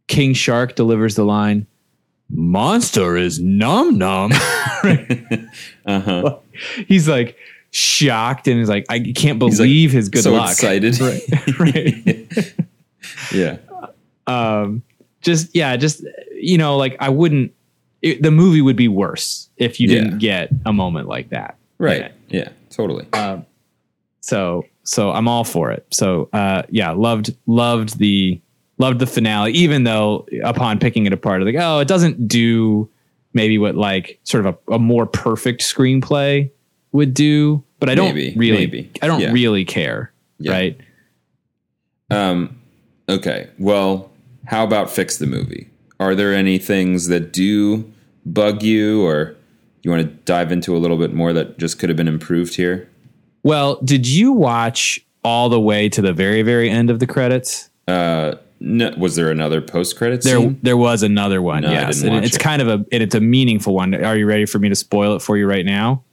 King Shark delivers the line, "Monster is num num." uh-huh. He's like shocked and he's like, "I can't like, believe his good so luck." excited. Right. right. yeah. um just yeah just you know like i wouldn't it, the movie would be worse if you didn't get a moment like that Right. Yeah, totally. so so i'm all for it so uh yeah loved loved the loved the finale even though upon picking it apart like oh it doesn't do maybe what like sort of a, a more perfect screenplay would do but i don't Maybe, really maybe. i don't Yeah. really care Yeah. right Um, okay. Well, how about fix the movie? Are there any things that do bug you, or you want to dive into a little bit more that just could have been improved here? well did you watch all the way to the very very end of the credits Uh, no, was there another post credits? There, scene? there was another one. No, yes, didn't and watch it's it. kind of a, and it's a meaningful one. Are you ready for me to spoil it for you right now?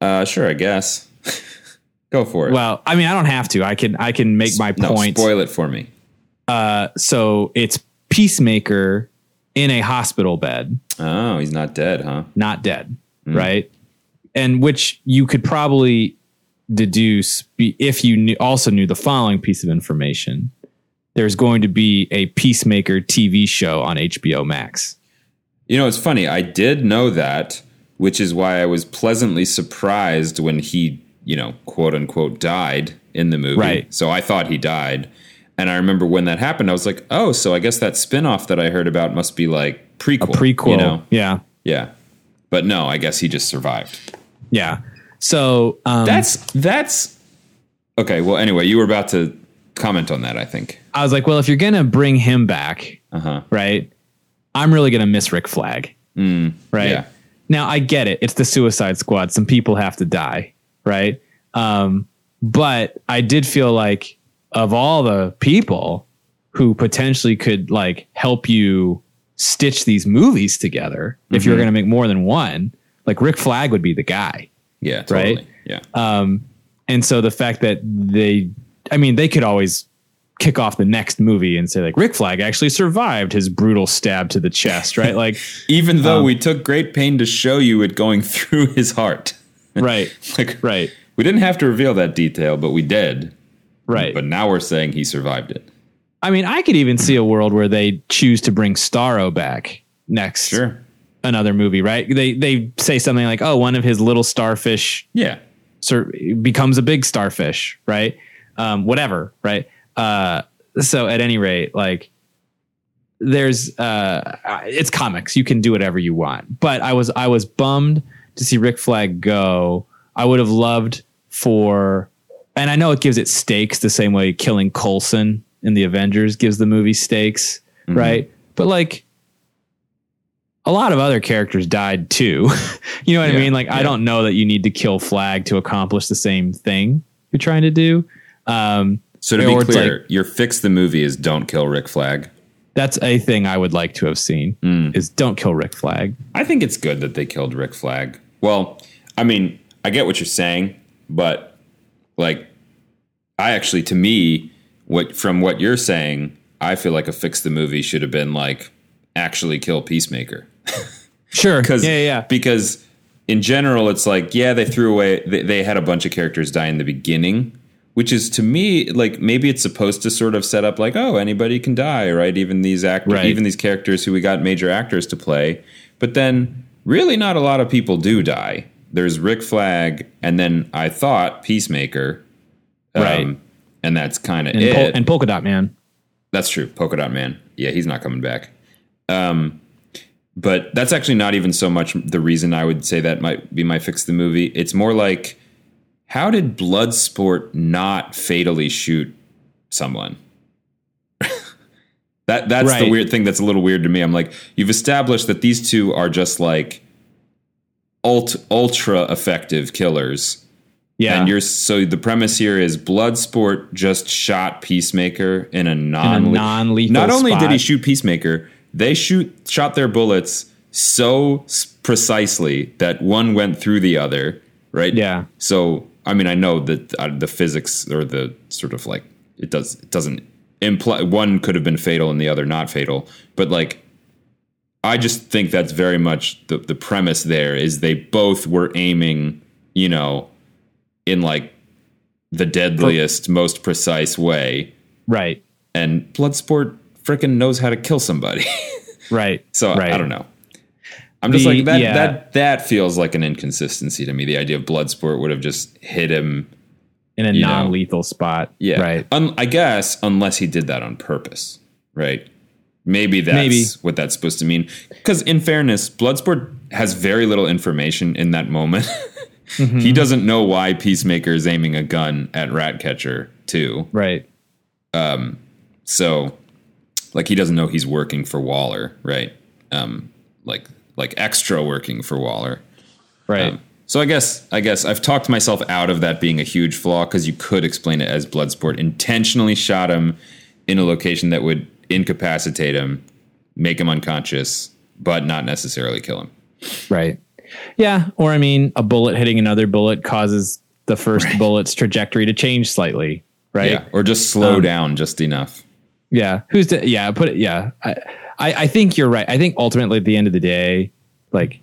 Uh, sure, I guess. Go for it. Well, I mean, I don't have to. I can, I can make my no, point. spoil it for me. Uh, so it's Peacemaker in a hospital bed, Oh, he's not dead, huh? not dead, Hmm. right? And which you could probably deduce be, if you knew, also knew the following piece of information. There's going to be a Peacemaker TV show on HBO Max. You know, it's funny. I did know that, which is why I was pleasantly surprised when he, you know, quote unquote, died in the movie. Right. So I thought he died. And I remember when that happened, I was like, oh, so I guess that spinoff that I heard about must be like prequel. A Prequel, You know? yeah, Yeah. But no, I guess he just survived. yeah. So um, That's, that's, okay. Well, anyway, you were about to comment on that, I think. I was like, well, if you're gonna bring him back, Uh huh. right? I'm really gonna miss Rick Flag, right? Mm, yeah. Now I get it; it's the Suicide Squad. Some people have to die, right? Um, but I did feel like of all the people who potentially could like help you stitch these movies together, if Mm-hmm. you're gonna make more than one, like Rick Flag would be the guy. Yeah. Totally. Right? Yeah. Um, and so the fact that they, I mean, they could always kick off the next movie and say like Rick Flag actually survived his brutal stab to the chest, right? Like, Even though um, we took great pain to show you it going through his heart. right, like, right, We didn't have to reveal that detail, but we did. right. But now we're saying he survived it. I mean, I could even see a world where they choose to bring Starro back next Sure. another movie, right? They they say something like, "Oh, one of his little starfish Yeah. sur- becomes a big starfish, right? Um, whatever, right? Uh, so at any rate, like there's uh, it's comics. You can do whatever you want. But I was I was bummed to see Rick Flag go. I would have loved for, and I know it gives it stakes the same way killing Coulson in the Avengers gives the movie stakes, right? But like. A lot of other characters died too. you know what Yeah, I mean? Like, I don't know that you need to kill Flag to accomplish the same thing you're trying to do. Um, So to be clear, like- your fix the movie is don't kill Rick Flag. that's a thing I would like to have seen Hmm. is don't kill Rick Flag. I think it's good that they killed Rick Flag. Well, I mean, I get what you're saying, but like I actually to me what from what you're saying, I feel like a fix the movie should have been like actually kill Peacemaker. Sure. Cuz yeah, yeah, yeah. because in general, it's like, yeah, they threw away, they, they had a bunch of characters die in the beginning, which is to me like maybe it's supposed to sort of set up like, oh, anybody can die, right? Even these actors, Right. even these characters who we got major actors to play. But then, really, not a lot of people do die. There's Rick Flag, and then I thought Peacemaker, um, Right. And that's kind of And, it. Pol- and Polka Dot Man. That's true. Polka Dot Man. Yeah, he's not coming back. Um, but that's actually not even so much the reason I would say that might be my fix the movie. It's more like, how did Bloodsport not fatally shoot someone? that that's the weird thing. That's a little weird to me. I'm like, you've established that these two are just like ult- ultra effective killers. Yeah. And you're so the premise here is Bloodsport just shot Peacemaker in a in a non non-lethal Not only did he shoot Peacemaker, they shoot shot their bullets so precisely that one went through the other, right? Yeah. So I mean, I know that uh, the physics or the sort of like it does it doesn't imply one could have been fatal and the other not fatal, but like I just think that's very much the the premise there is they both were aiming, you know, in like the deadliest, most precise way. Right. And Bloodsport freaking knows how to kill somebody. Right. so right. I don't know. I'm just The- like that yeah. that that feels like an inconsistency to me. The idea of Bloodsport would have just hit him In a non-lethal spot. Yeah. Right. I guess unless he did that on purpose, right? Maybe that's Maybe. what that's supposed to mean. Because in fairness, Bloodsport has very little information in that moment. Mm-hmm. He doesn't know why Peacemaker is aiming a gun at Ratcatcher too. Right. Um. So, like, he doesn't know he's working for Waller, right? Um, like, like extra working for Waller. Right. Um, so I guess I guess I've talked myself out of that being a huge flaw because you could explain it as Bloodsport intentionally shot him in a location that would incapacitate him, make him unconscious, but not necessarily kill him. Right. Yeah. Or I mean, a bullet hitting another bullet causes the first bullet's trajectory to change slightly. Right. Yeah, or just slow Um, down just enough. Yeah. Who's to, yeah, put it, yeah. I, I, I think you're right. I think ultimately at the end of the day, like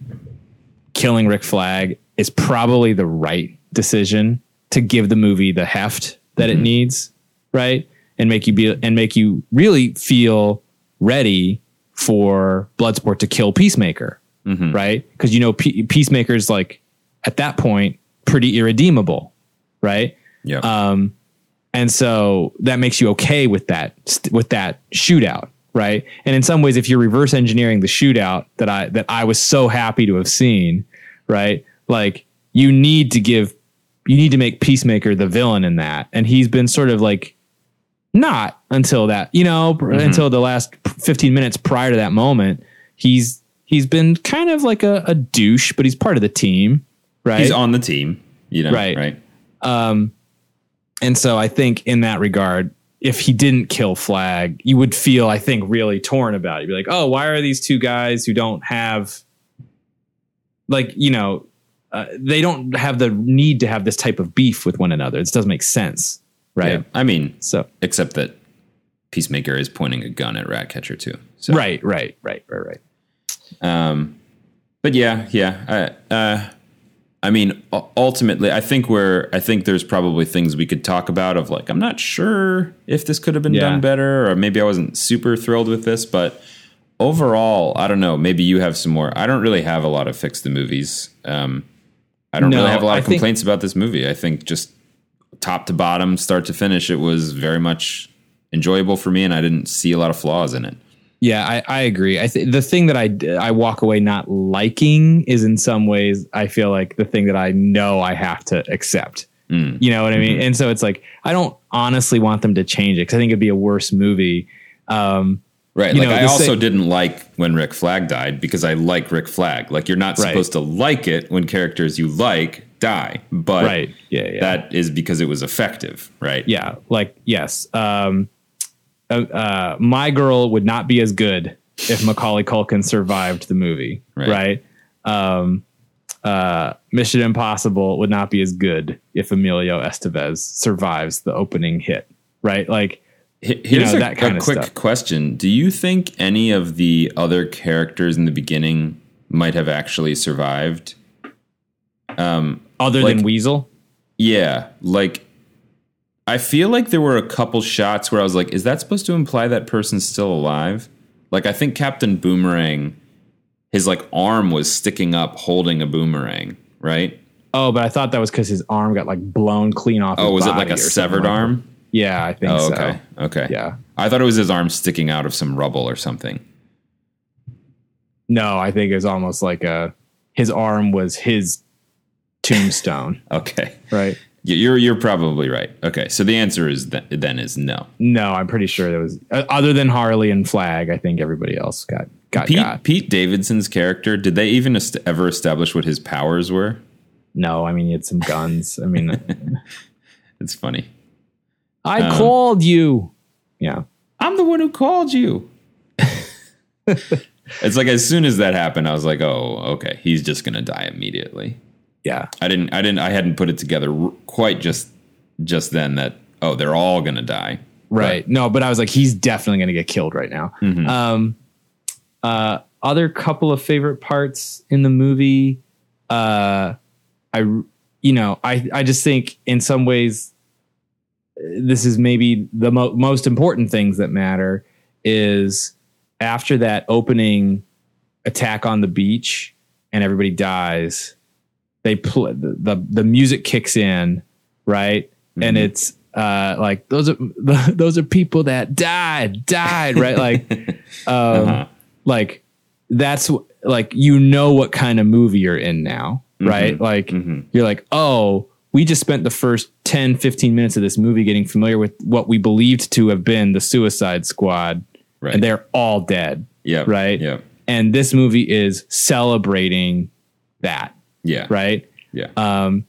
killing Rick Flag is probably the right decision to give the movie the heft that it needs. Right. And make you be, and make you really feel ready for Bloodsport to kill Peacemaker. Right. Cause you know, Pe- Peacemaker's like at that point pretty irredeemable. Right. Yeah, Um, and so that makes you okay with that st- with that shootout, right? And in some ways, if you're reverse engineering the shootout that I that I was so happy to have seen, right? Like you need to give you need to make Peacemaker the villain in that, and he's been sort of like not until that, you know, pr- until the last 15 minutes prior to that moment, he's he's been kind of like a, a douche, but he's part of the team, right? he's on the team. You know, Right. Right. Um, and so I think in that regard, if he didn't kill Flag, you would feel, I think, really torn about it. You'd be like, oh, why are these two guys who don't have, like, you know, uh, they don't have the need to have this type of beef with one another. This doesn't make sense, right? Yeah. I mean, So, except that Peacemaker is pointing a gun at Ratcatcher too. So right, right, right, right, right. Um, but yeah, yeah. I, uh, I mean, ultimately, I think we're. I think there's probably things we could talk about. Of like, I'm not sure if this could have been Yeah. done better, or maybe I wasn't super thrilled with this. But overall, I don't know. Maybe you have some more. I don't really have a lot of fix the movies. Um, I don't No, really have a lot I of think- complaints about this movie. I think just top to bottom, start to finish, it was very much enjoyable for me, and I didn't see a lot of flaws in it. Yeah, I, I agree. I th- the thing that I I walk away not liking is in some ways I feel like the thing that I know I have to accept. Mm. You know what I mean? And so it's like I don't honestly want them to change it because I think it'd be a worse movie. Um, Right. You like know, I also sa- didn't like when Rick Flag died because I like Rick Flag. Like you're not Right. supposed to like it when characters you like die, but right? Yeah, yeah, that is because it was effective, right? yeah. Like yes, um, uh, my girl would not be as good if Macaulay Culkin survived the movie, Right. right? Um, uh, Mission Impossible would not be as good if Emilio Estevez survives the opening hit, right? Like, Here's know, a, that kind a of quick stuff. question: Do you think any of the other characters in the beginning might have actually survived? Um, Other Like- than Weasel? yeah, like I feel like there were a couple shots where I was like, is that supposed to imply that person's still alive? Like I think Captain Boomerang, his like arm was sticking up holding a boomerang, right? Oh, but I thought that was because his arm got like blown clean off. Oh, was it like a severed like arm? Yeah, I think Oh, so. okay. Okay. Yeah. I thought it was his arm sticking out of some rubble or something. No, I think it was almost like a his arm was his tombstone, Okay. right? You're you're probably right. Okay. So the answer is th- then is no. No, I'm pretty sure there was uh, other than Harley and Flag. I think everybody else got got Pete got. Pete Davidson's character, did they even est- ever establish what his powers were? No, I mean he had some guns. I mean, It's funny. I Um, called you. Yeah, I'm the one who called you. it's like as soon as that happened, I was like, "Oh, okay, he's just gonna die immediately." Yeah, I didn't, I didn't, I hadn't put it together quite just just then that oh, they're all gonna die. right. No, but I was like, he's definitely going to get killed right now. Mhm. Um, uh, other couple of favorite parts in the movie. Uh, I, you know, I, I just think in some ways, uh, this is maybe the mo- most important things that matter is after that opening attack on the beach and everybody dies, they play the, the, the music kicks in, right? And Mhm. it's, uh, like those are those are people that died, died, right? Like, um, Uh-huh. like that's like you know what kind of movie you're in now right Mhm. like Mhm. you're like oh we just spent the first 10 15 minutes of this movie getting familiar with what we believed to have been the suicide squad Right. and they're all dead yeah. right? Yeah. and this movie is celebrating that Yeah. right Yeah. um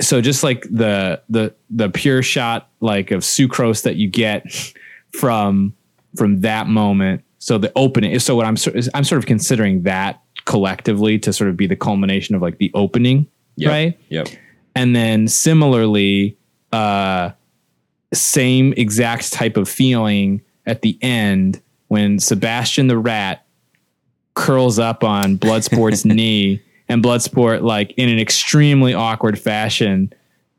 so just like the the the pure shot like of sucrose that you get from from that moment so the opening so what i'm sort i'm sort of considering that collectively to sort of be the culmination of like the opening Yep. right Yep. and then similarly uh same exact type of feeling at the end when sebastian the rat curls up on bloodsport's knee and bloodsport like in an extremely awkward fashion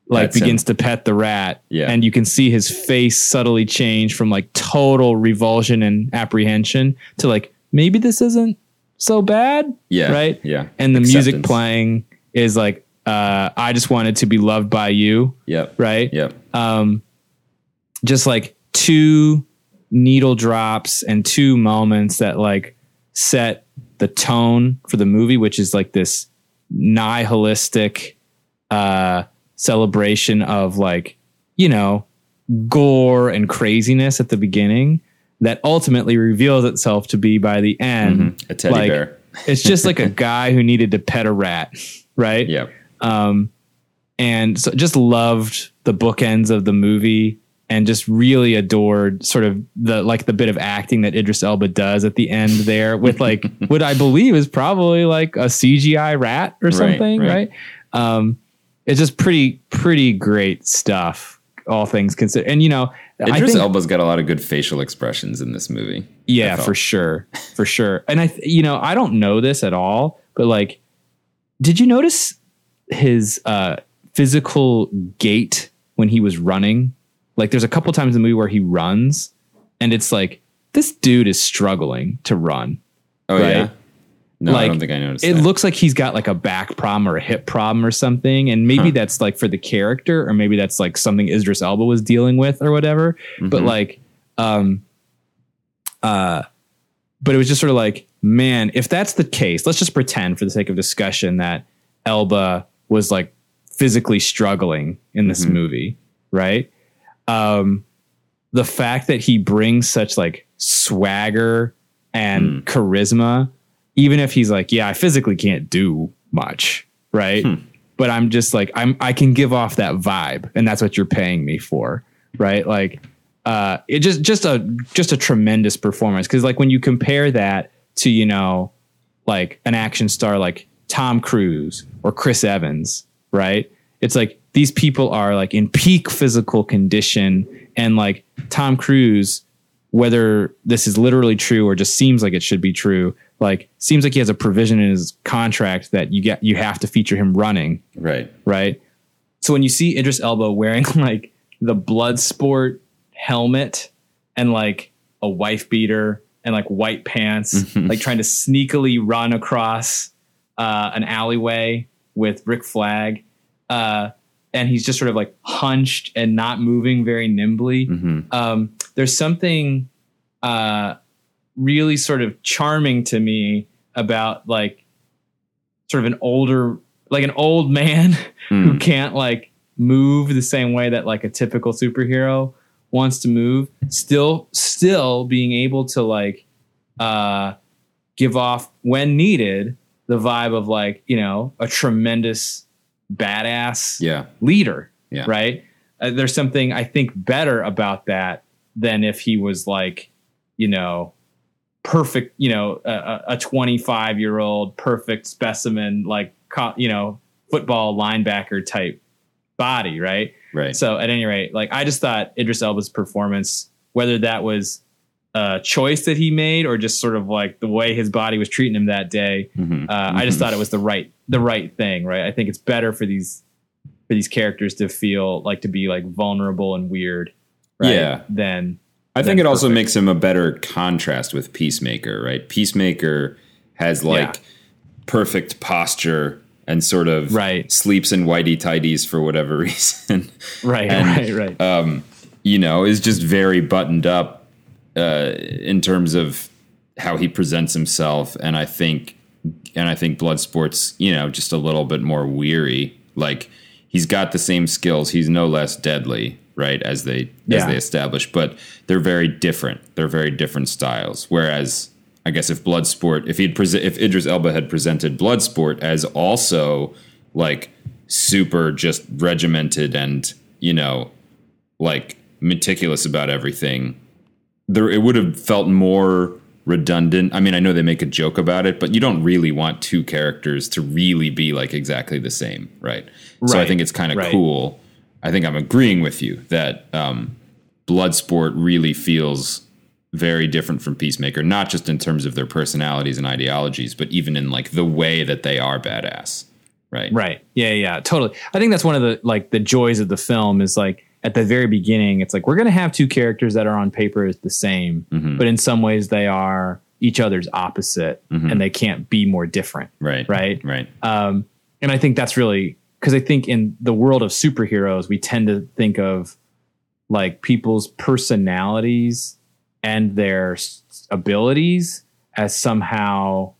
like That's him. begins to pet the rat Yeah. and you can see his face subtly change from like total revulsion and apprehension to like maybe this isn't so bad Yeah. right Yeah. and the music playing is like uh i just wanted to be loved by you Yep. right Yep. um just like two needle drops and two moments that like set the tone for the movie which is like this nihilistic uh celebration of like you know gore and craziness at the beginning that ultimately reveals itself to be by the end Mhm. A teddy like- bear. it's just like a guy who needed to pet a rat right Yep. um, and so just loved the bookends of the movie and just really adored sort of the like the bit of acting that Idris Elba does at the end there with like what I believe is probably like a CGI rat or something, right. right? Um, it's just pretty pretty great stuff, all things considered. And you know, I Idris think, Elba's got a lot of good facial expressions in this movie. Yeah, for sure, for sure. And I, th- you know, I don't know this at all, but like, did you notice his uh, physical gait when he was running? Like, there's a couple times in the movie where he runs, and it's like this dude is struggling to run. Oh right? yeah. No, I don't think I noticed. It that. looks like he's got like a back problem or a hip problem or something, and maybe Huh. that's like for the character, or maybe that's like something Idris Elba was dealing with or whatever. But Mhm. like, um, uh, but it was just sort of like, man, if that's the case, let's just pretend for the sake of discussion that Elba was like physically struggling in this Mhm. movie, right? Um, the fact that he brings such like swagger and Hmm. charisma, even if he's like, yeah, I physically can't do much, right? Hmm. But I'm just like, I'm I can give off that vibe, and that's what you're paying me for, right? Like, uh, it just just a just a tremendous performance because like when you compare that to you know like an action star like Tom Cruise or Chris Evans, right? It's like these people are like in peak physical condition and like Tom Cruise whether this is literally true or just seems like it should be true. Like seems like he has a provision in his contract that you get you have to feature him running, Right. right? So when you see Idris Elba wearing like the blood sport helmet and like a wife beater and like white pants, like trying to sneakily run across uh, an alleyway with Rick Flag, uh, and he's just sort of like hunched and not moving very nimbly. Um, there's something uh, really sort of charming to me about like sort of an older, like an old man who can't like move the same way that like a typical superhero wants to move. Still, still being able to like uh, give off when needed the vibe of like you know a tremendous badass Yeah. leader, Yeah. right? Uh, there's something I think better about that than if he was like, you know, perfect, you know, a- a 25 year old perfect specimen, like, you know, football linebacker type body, right? Right. So at any rate, like I just thought Idris Elba's performance, whether that was a choice that he made or just sort of like the way his body was treating him that day, Mhm. uh, I just thought it was the right the right thing, right? I think it's better for these for these characters to feel like to be like vulnerable and weird, right? Yeah. Than I think it also makes him a better contrast with Peacemaker, right? Peacemaker has like Yeah. perfect posture and sort of Right. sleeps in whitey tidies for whatever reason. right, And, right, right. um, you know, is just very buttoned up uh, in terms of how he presents himself, and I think, and I think Bloodsport's, you know, just a little bit more weary. Like he's got the same skills; he's no less deadly, right? As they as Yeah. they establish, but they're very different. They're very different styles. Whereas, I guess if Bloodsport, if he'd present, if Idris Elba had presented Bloodsport as also like super just regimented and you know like meticulous about everything there it would have felt more redundant i mean i know they make a joke about it but you don't really want two characters to really be like exactly the same right, so i think it's kind of right. cool i think i'm agreeing with you that um bloodsport really feels very different from peacemaker not just in terms of their personalities and ideologies but even in like the way that they are badass right Right. Yeah, yeah, totally. I think that's one of the like the joys of the film is like at the very beginning, it's like we're gonna have two characters that are on paper the same, Mm-hmm. but in some ways they are each other's opposite and they can't be more different. right Right. right Um, and I think that's really because I think in the world of superheroes, we tend to think of like people's personalities and their s- abilities as somehow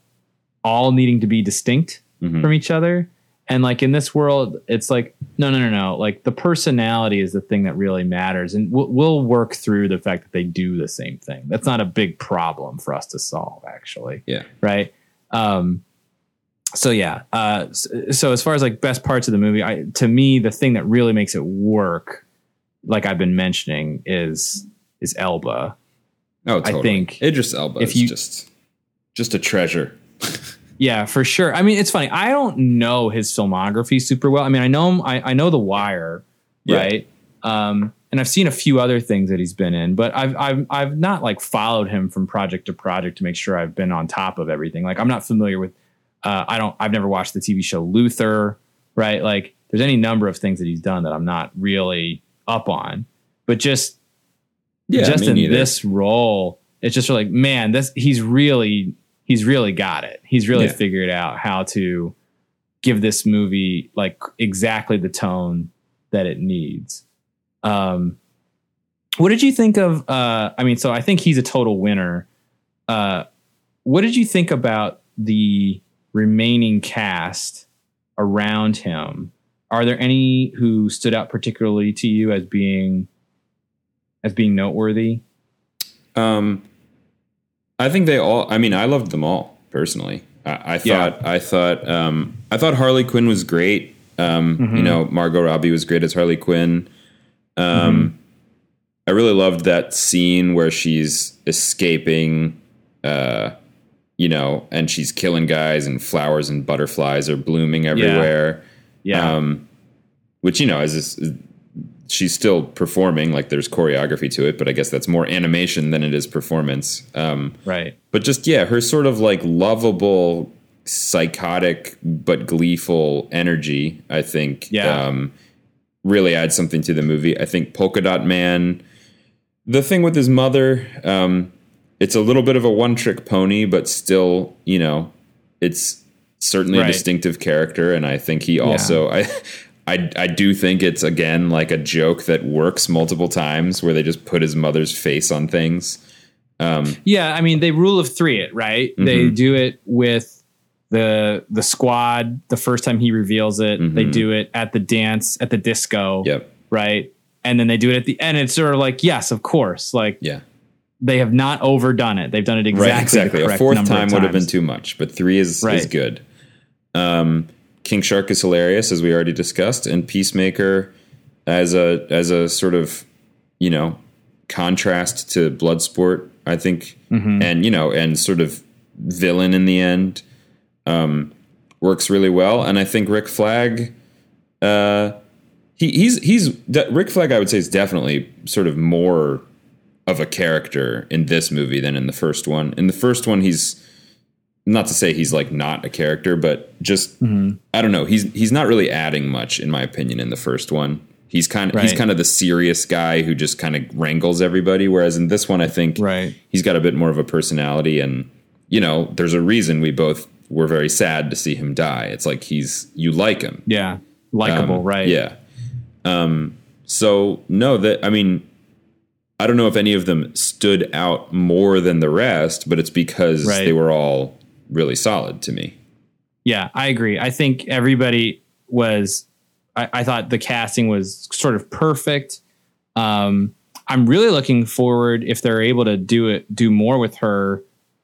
all needing to be distinct Mhm. from each other. And like in this world, it's like no, no, no, no. Like the personality is the thing that really matters, and we'll, we'll work through the fact that they do the same thing. That's not a big problem for us to solve, actually yeah right um so yeah uh s- so as far as like best parts of the movie i to me the thing that really makes it work like i've been mentioning is is elba Oh, totally. I think Idris Elba if is you- just just a treasure. yeah for sure i mean it's funny i don't know his filmography super well i mean i know him i, I know the wire Yeah. right um and I've seen a few other things that he's been in, but I've I've I've not like followed him from project to project to make sure I've been on top of everything. Like I'm not familiar with uh, I don't I've never watched the TV show Luther, right? Like there's any number of things that he's done that I'm not really up on. But just yeah, just in neither. this role, it's just like, man, this he's really he's really got it. He's really Yeah. figured out how to give this movie like exactly the tone that it needs. Um what did you think of uh I mean, so I think he's a total winner. Uh what did you think about the remaining cast around him? Are there any who stood out particularly to you as being as being noteworthy? Um, I think they all. I mean, I loved them all personally. I, I Yeah. thought. I thought. Um, I thought Harley Quinn was great. Um, Mm-hmm. You know, Margot Robbie was great as Harley Quinn. Um, Mm-hmm. I really loved that scene where she's escaping. Uh, you know, and she's killing guys, and flowers and butterflies are blooming everywhere. Yeah. Um, which you know is this she's still performing. Like there's choreography to it, but I guess that's more animation than it is performance. Um, Right. but just yeah, her sort of like lovable, psychotic but gleeful energy. I think Yeah. um, really adds something to the movie. I think Polka Dot Man. The thing with his mother, um, it's a little bit of a one trick pony, but still, you know, it's certainly a distinctive character, and I think he also I. I, I do think it's again like a joke that works multiple times where they just put his mother's face on things. Yeah, I mean they rule of three it, right? They Mm-hmm. do it with the the squad the first time he reveals it. They do it at the dance at the disco. Mm-hmm. Yep. Right. And then they do it at the end. It's sort of like, yes, of course. Like Yeah. they have not overdone it. They've done it exactly. Right, exactly. A fourth time would have been too much, but three is is good. Um, King Shark is hilarious, as we already discussed, and Peacemaker as a as a sort of you know contrast to Bloodsport, I think, Mm-hmm. and you know, and sort of villain in the end um, works really well. And I think Rick Flag, uh, he, he's he's de- Rick Flag. I would say is definitely sort of more of a character in this movie than in the first one. In the first one, he's not to say he's like not a character, but just I don't know. He's he's not really adding much, in my opinion, in the first one. He's kind of he's kind of the serious guy who just kind of wrangles everybody. Whereas in this one, I think Right. he's got a bit more of a personality, and you know, there's a reason we both were very sad to see him die. It's like he's you like him, Yeah. Likable, um, right? Yeah. Um, so no, that I mean, I don't know if any of them stood out more than the rest, but it's because Right. they were all really solid to me. Yeah, I agree. I think everybody was. I, I thought the casting was sort of perfect. Um, I'm really looking forward if they're able to do it, do more with her.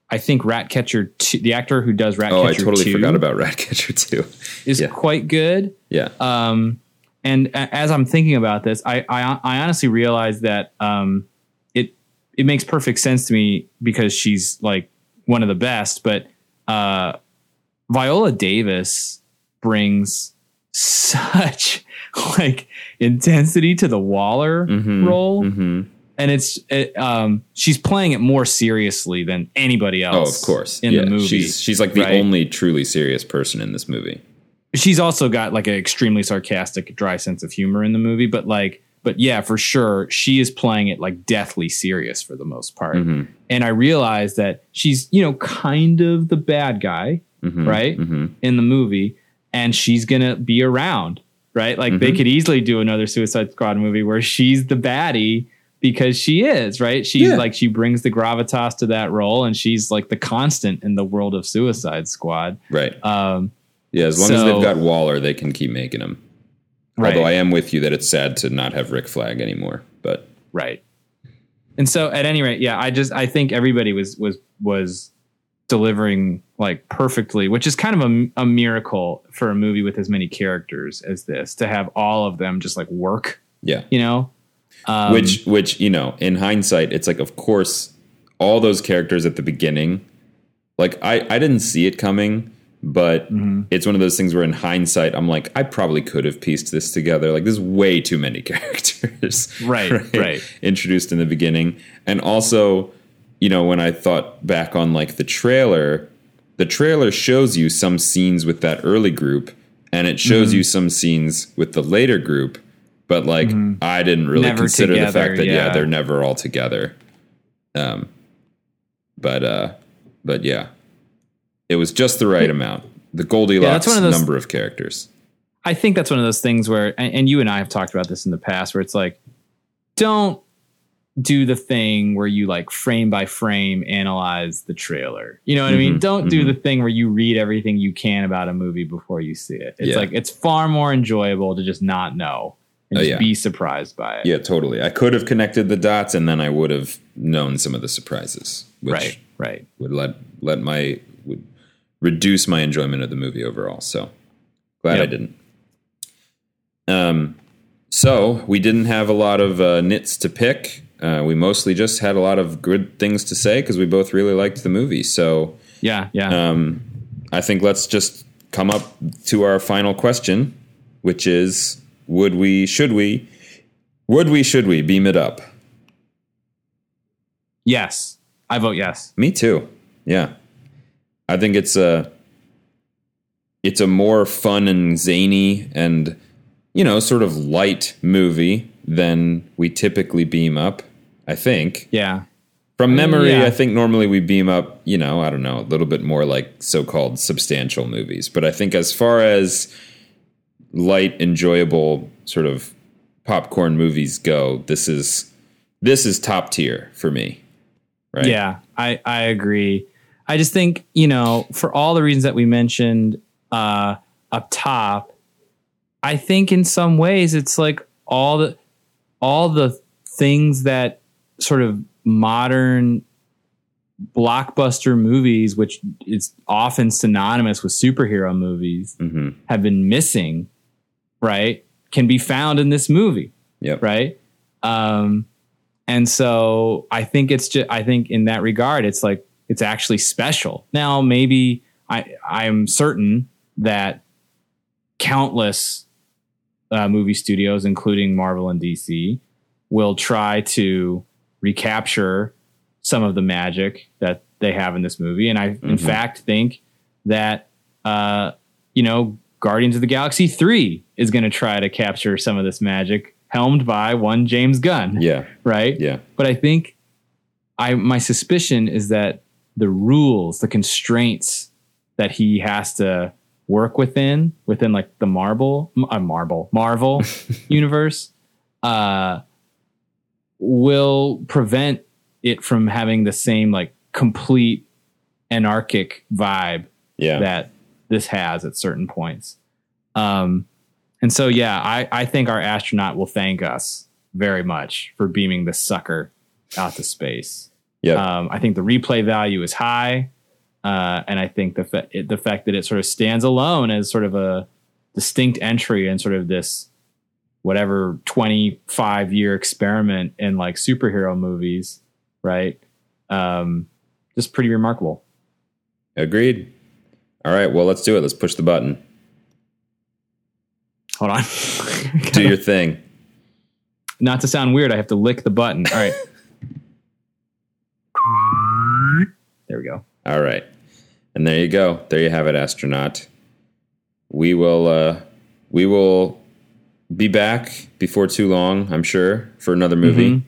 I think Ratcatcher, 2, the actor who does Ratcatcher, Oh, I totally 2 forgot about Ratcatcher too. is yeah. quite good. Yeah. Um, and a- as I'm thinking about this, I I, I honestly realize that um, it it makes perfect sense to me because she's like one of the best. But uh, Viola Davis brings such like intensity to the Waller Mhm, role, mhm. and it's it, um, she's playing it more seriously than anybody else. Oh, of course. in yeah. the movie. She's she's like the right? only truly serious person in this movie. she's also got like an extremely sarcastic, dry sense of humor in the movie. But like, but yeah, for sure, she is playing it like deathly serious for the most part. Mhm, And I realize that she's you know kind of the bad guy, mhm, right, mhm. in the movie, and she's gonna be around, right? Like they Mhm. could easily do another Suicide Squad movie where she's the baddie. Because she is right, she's Yeah. like she brings the gravitas to that role, and she's like the constant in the world of Suicide Squad. Right. Um, Yeah. As long as they've got Waller, they can keep making him. Right. Although I am with you that it's sad to not have Rick Flag anymore. But Right. And so at any rate, yeah, I just I think everybody was was was delivering like perfectly, which is kind of a, a miracle for a movie with as many characters as this to have all of them just like work, yeah. you know? Um, which which you know in hindsight it's like of course all those characters at the beginning like i i didn't see it coming but Mm-hmm. it's one of those things where in hindsight i'm like i probably could have pieced this together like there's way too many characters Right, right. introduced in the beginning and also you know when i thought back on like the trailer the trailer shows you some scenes with that early group and it shows Mm-hmm. you some scenes with the later group but like i didn't really Never consider the fact that yeah. yeah. they're never all together um but uh but yeah it was just the right amount the goldilocks of those- number of characters I think that's one of those things where, and, and you and I have talked about this in the past, where it's like, don't do the thing where you like frame by frame analyze the trailer. You know what I mean? Mhm, Don't do mhm. the thing where you read everything you can about a movie before you see it. It's Yeah. like it's far more enjoyable to just not know and Oh, just yeah. be surprised by it. yeah totally i could have connected the dots and then i would have known some of the surprises which Right, right. would let let my reduce my enjoyment of the movie overall. So glad I didn't. Um, so we didn't have a lot of uh, nits to pick. Uh, we mostly just had a lot of good things to say because we both really liked the movie. So Yeah, yeah. um, I think let's just come up to our final question, which is: Would we, should we, Would we, should we beam it up? Yes. I vote yes. Me too. Yeah. I think it's a it's a more fun and zany and you know, sort of light movie than we typically beam up, I think. Yeah. From memory, Yeah. I think normally we beam up, you know, I don't know, a little bit more like so-called substantial movies. But I think as far as light, enjoyable sort of popcorn movies go, this is this is top tier for me. Right? Yeah, I, I agree. I just think, you know, for all the reasons that we mentioned uh, up top, I think in some ways it's like all the all the things that sort of modern blockbuster movies, which is often synonymous with superhero movies, hmm have been missing, right? Can be found in this movie Yep. right? Um, and so I think it's just I think in that regard, it's like it's actually special. Now, maybe I I'm certain that countless uh, movie studios, including Marvel and DC, will try to recapture some of the magic that they have in this movie. And I, in Mhm. fact, think that uh, you know Guardians of the Galaxy three is going to try to capture some of this magic, helmed by one James Gunn Yeah. right? Yeah. But I think I my suspicion is that the rules, the constraints that he has to work within, within like the Marvel, uh, marble Marvel universe, uh, will prevent it from having the same like complete anarchic vibe Yeah. that this has at certain points. Um, and so, yeah, I, I think our astronaut will thank us very much for beaming this sucker out to space. Yep. Um, I think the replay value is high. Uh, and I think the, fa- it, the fact that it sort of stands alone as sort of a distinct entry in sort of this whatever 25 year experiment in like superhero movies, right? Um, just pretty remarkable. Agreed. All right. Well, let's do it. Let's push the button. Hold on. Do your thing. Not to sound weird, I have to lick the button. All right. there we go. All right. And there you go. There you have it, astronaut. We will uh we will be back before too long, I'm sure, for another movie. Mhm.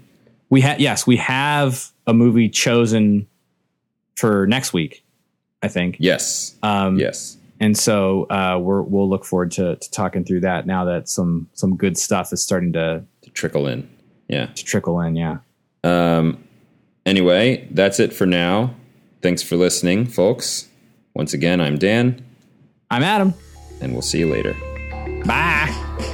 We have yes, we have a movie chosen for next week, I think. Yes. Um, Yes. And so uh, we're, we'll look forward to, to talking through that now that some some good stuff is starting to, To trickle in. Yeah. to trickle in. Yeah. Um anyway, that's it for now. Thanks for listening, folks. Once again, I'm Dan, I'm Adam. and we'll see you later. Bye.